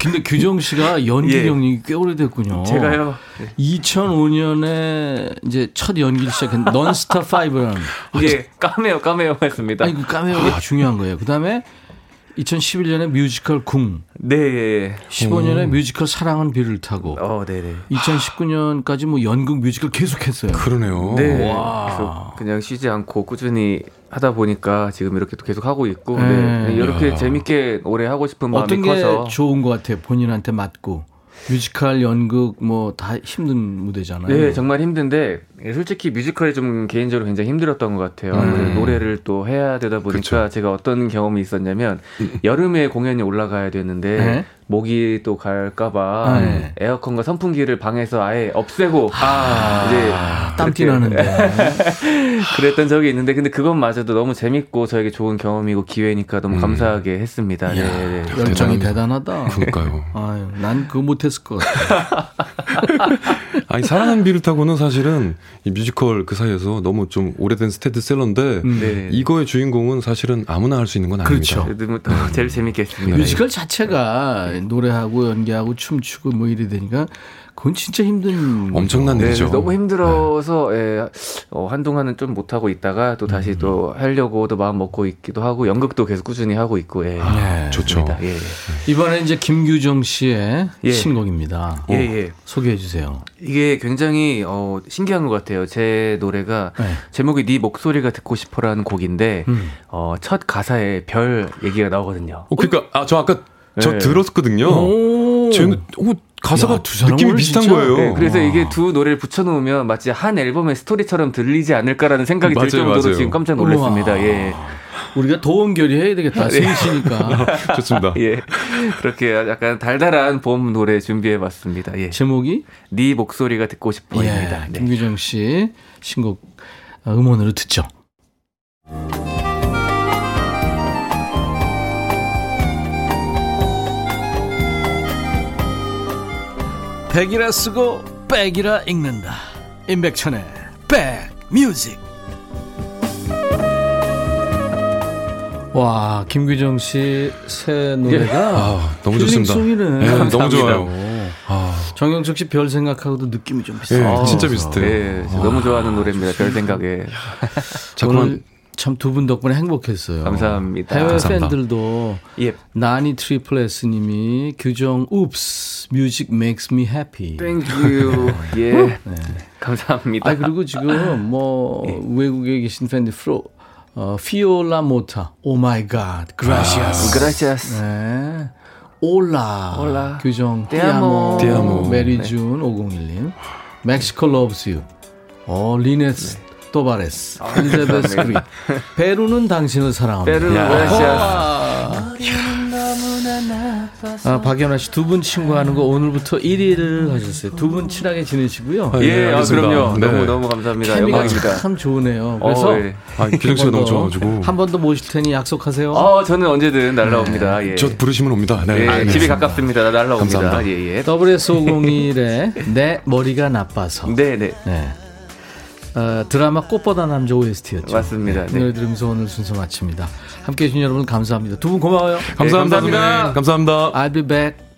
근데 규정 씨가 연기 예. 경력이 꽤 오래됐군요. 제가요. 2005년에 이제 첫 연기를 시작한 넌스타 5라는 이게 까메오 까메오 했습니다. 아니 그 까메오가 중요한 거예요. 그다음에 2011년에 뮤지컬 궁. 네. 15년에 음. 뮤지컬 사랑은 비를 타고. 어, 네, 네. 2019년까지 뭐 연극 뮤지컬 계속했어요. 그러네요. 네. 와. 그냥 쉬지 않고 꾸준히 하다 보니까 지금 이렇게 또 계속 하고 있고 네. 네. 이렇게 야. 재밌게 오래 하고 싶은 마음이 어떤 게 커서 좋은 것 같아요. 본인한테 맞고. 뮤지컬, 연극 뭐 다 힘든 무대잖아요. 네, 정말 힘든데 솔직히 뮤지컬이 좀 개인적으로 굉장히 힘들었던 것 같아요. 음. 노래를 또 해야 되다 보니까 그쵸. 제가 어떤 경험이 있었냐면 여름에 공연이 올라가야 되는데 네? 목이 또 갈까봐 아, 네. 에어컨과 선풍기를 방에서 아예 없애고 아, 이제 땀띠 나는데 그랬던 적이 있는데 근데 그것마저도 너무 재밌고 저에게 좋은 경험이고 기회니까 너무 음. 감사하게 했습니다. 네, 네. 열정이 대단하다. 그러니까요. 아유, 난 그거 못했을 것 같아. 아니 사랑은 비를 타고는 사실은 이 뮤지컬 그 사이에서 너무 좀 오래된 스테디셀러인데 음. 네. 이거의 주인공은 사실은 아무나 할 수 있는 건 아닙니다. 그렇죠. 제일 재밌게 했습니다. 뮤지컬 자체가 노래하고 연기하고 춤추고 뭐 이래 되니까 그건 진짜 힘든 엄청난 네, 일이죠. 너무 힘들어서 네. 예, 어, 한동안은 좀 못 하고 있다가 또 다시 음. 또 하려고도 마음 먹고 있기도 하고 연극도 계속 꾸준히 하고 있고 예. 아, 네, 좋죠. 예, 예. 이번에 이제 김규정 씨의 예. 신곡입니다. 예, 예. 소개해 주세요. 이게 굉장히 어, 신기한 것 같아요. 제 노래가 네. 제목이 네 목소리가 듣고 싶어라는 곡인데 음. 어, 첫 가사에 별 얘기가 나오거든요. 어, 그러니까 아, 저 아까 저 네. 들었거든요. 제 어, 가사가 야, 두 느낌이 비슷한 진짜? 거예요. 네, 그래서 와. 이게 두 노래를 붙여놓으면 마치 한 앨범의 스토리처럼 들리지 않을까라는 생각이 맞아요, 들 정도로 맞아요. 지금 깜짝 놀랐습니다. 예. 우리가 도원결이 해야 되겠다. 스윗이니까. 네. 좋습니다. 예. 그렇게 약간 달달한 봄 노래 준비해봤습니다. 예. 제목이? 네 목소리가 듣고 싶어입니다. 예. 네. 김규정 씨 신곡 음원으로 듣죠. 백이라 쓰고 백이라 읽는다 임백천의 백뮤직 와 김규정 씨 새 노래가 예. 아, 너무 좋습니다. 송이네. 네, 너무 좋아요. 아. 정영석 씨 별 생각하고도 느낌이 좀 비슷해요. 네, 진짜 비슷해요. 네, 너무 좋아하는 노래입니다. 별 생각에. 오늘 참 두 분 덕분에 행복했어요. 감사합니다. 해외 감사합니다. 팬들도 예. 나니 트리플 S님이 규정's music makes me happy. Thank you. 예. 네. 감사합니다. 아 그리고 지금 뭐 예. 외국에 계신 팬들 프로 어, 피올라 모타, 오 마이 갓, 그라시아스. 그라시아스. 네. 올라, 올라. 규정, 띠아모, 띠아모. 메리준, 네. 501님. 멕시코 loves you. 어, 리네스 네. 토바레스, 아, 엘리자베스 그리. 페루는 당신을 사랑합니다. 러시아. 아, 박연아 씨 두 분 친구하는 거 오늘부터 1위를 하셨어요. 두 분 친하게 지내시고요. 아, 예, 아, 그럼요. 네. 너무 너무 감사합니다. 영광입니다. 참 좋으네요. 어, 그래서 어, 네. 아, 기정 씨가 너무 좋아가지고 한 번 더 모실 테니 약속하세요. 어, 저는 언제든 날라옵니다. 네. 예. 저 부르시면 옵니다. 네, 예, 집이 가깝습니다. 날라옵니다. 감사합니다. 예, 예. WS501의 내 머리가 나빠서. 네, 네. 네. 어, 드라마 꽃보다 남자 OST였죠. 맞습니다. 네, 네. 노래 들으면서 오늘 순서 마칩니다. 함께 해 주신 여러분 감사합니다. 두 분 고마워요. 감사합니다. 네, 감사합니다. 감사합니다. I'll be back.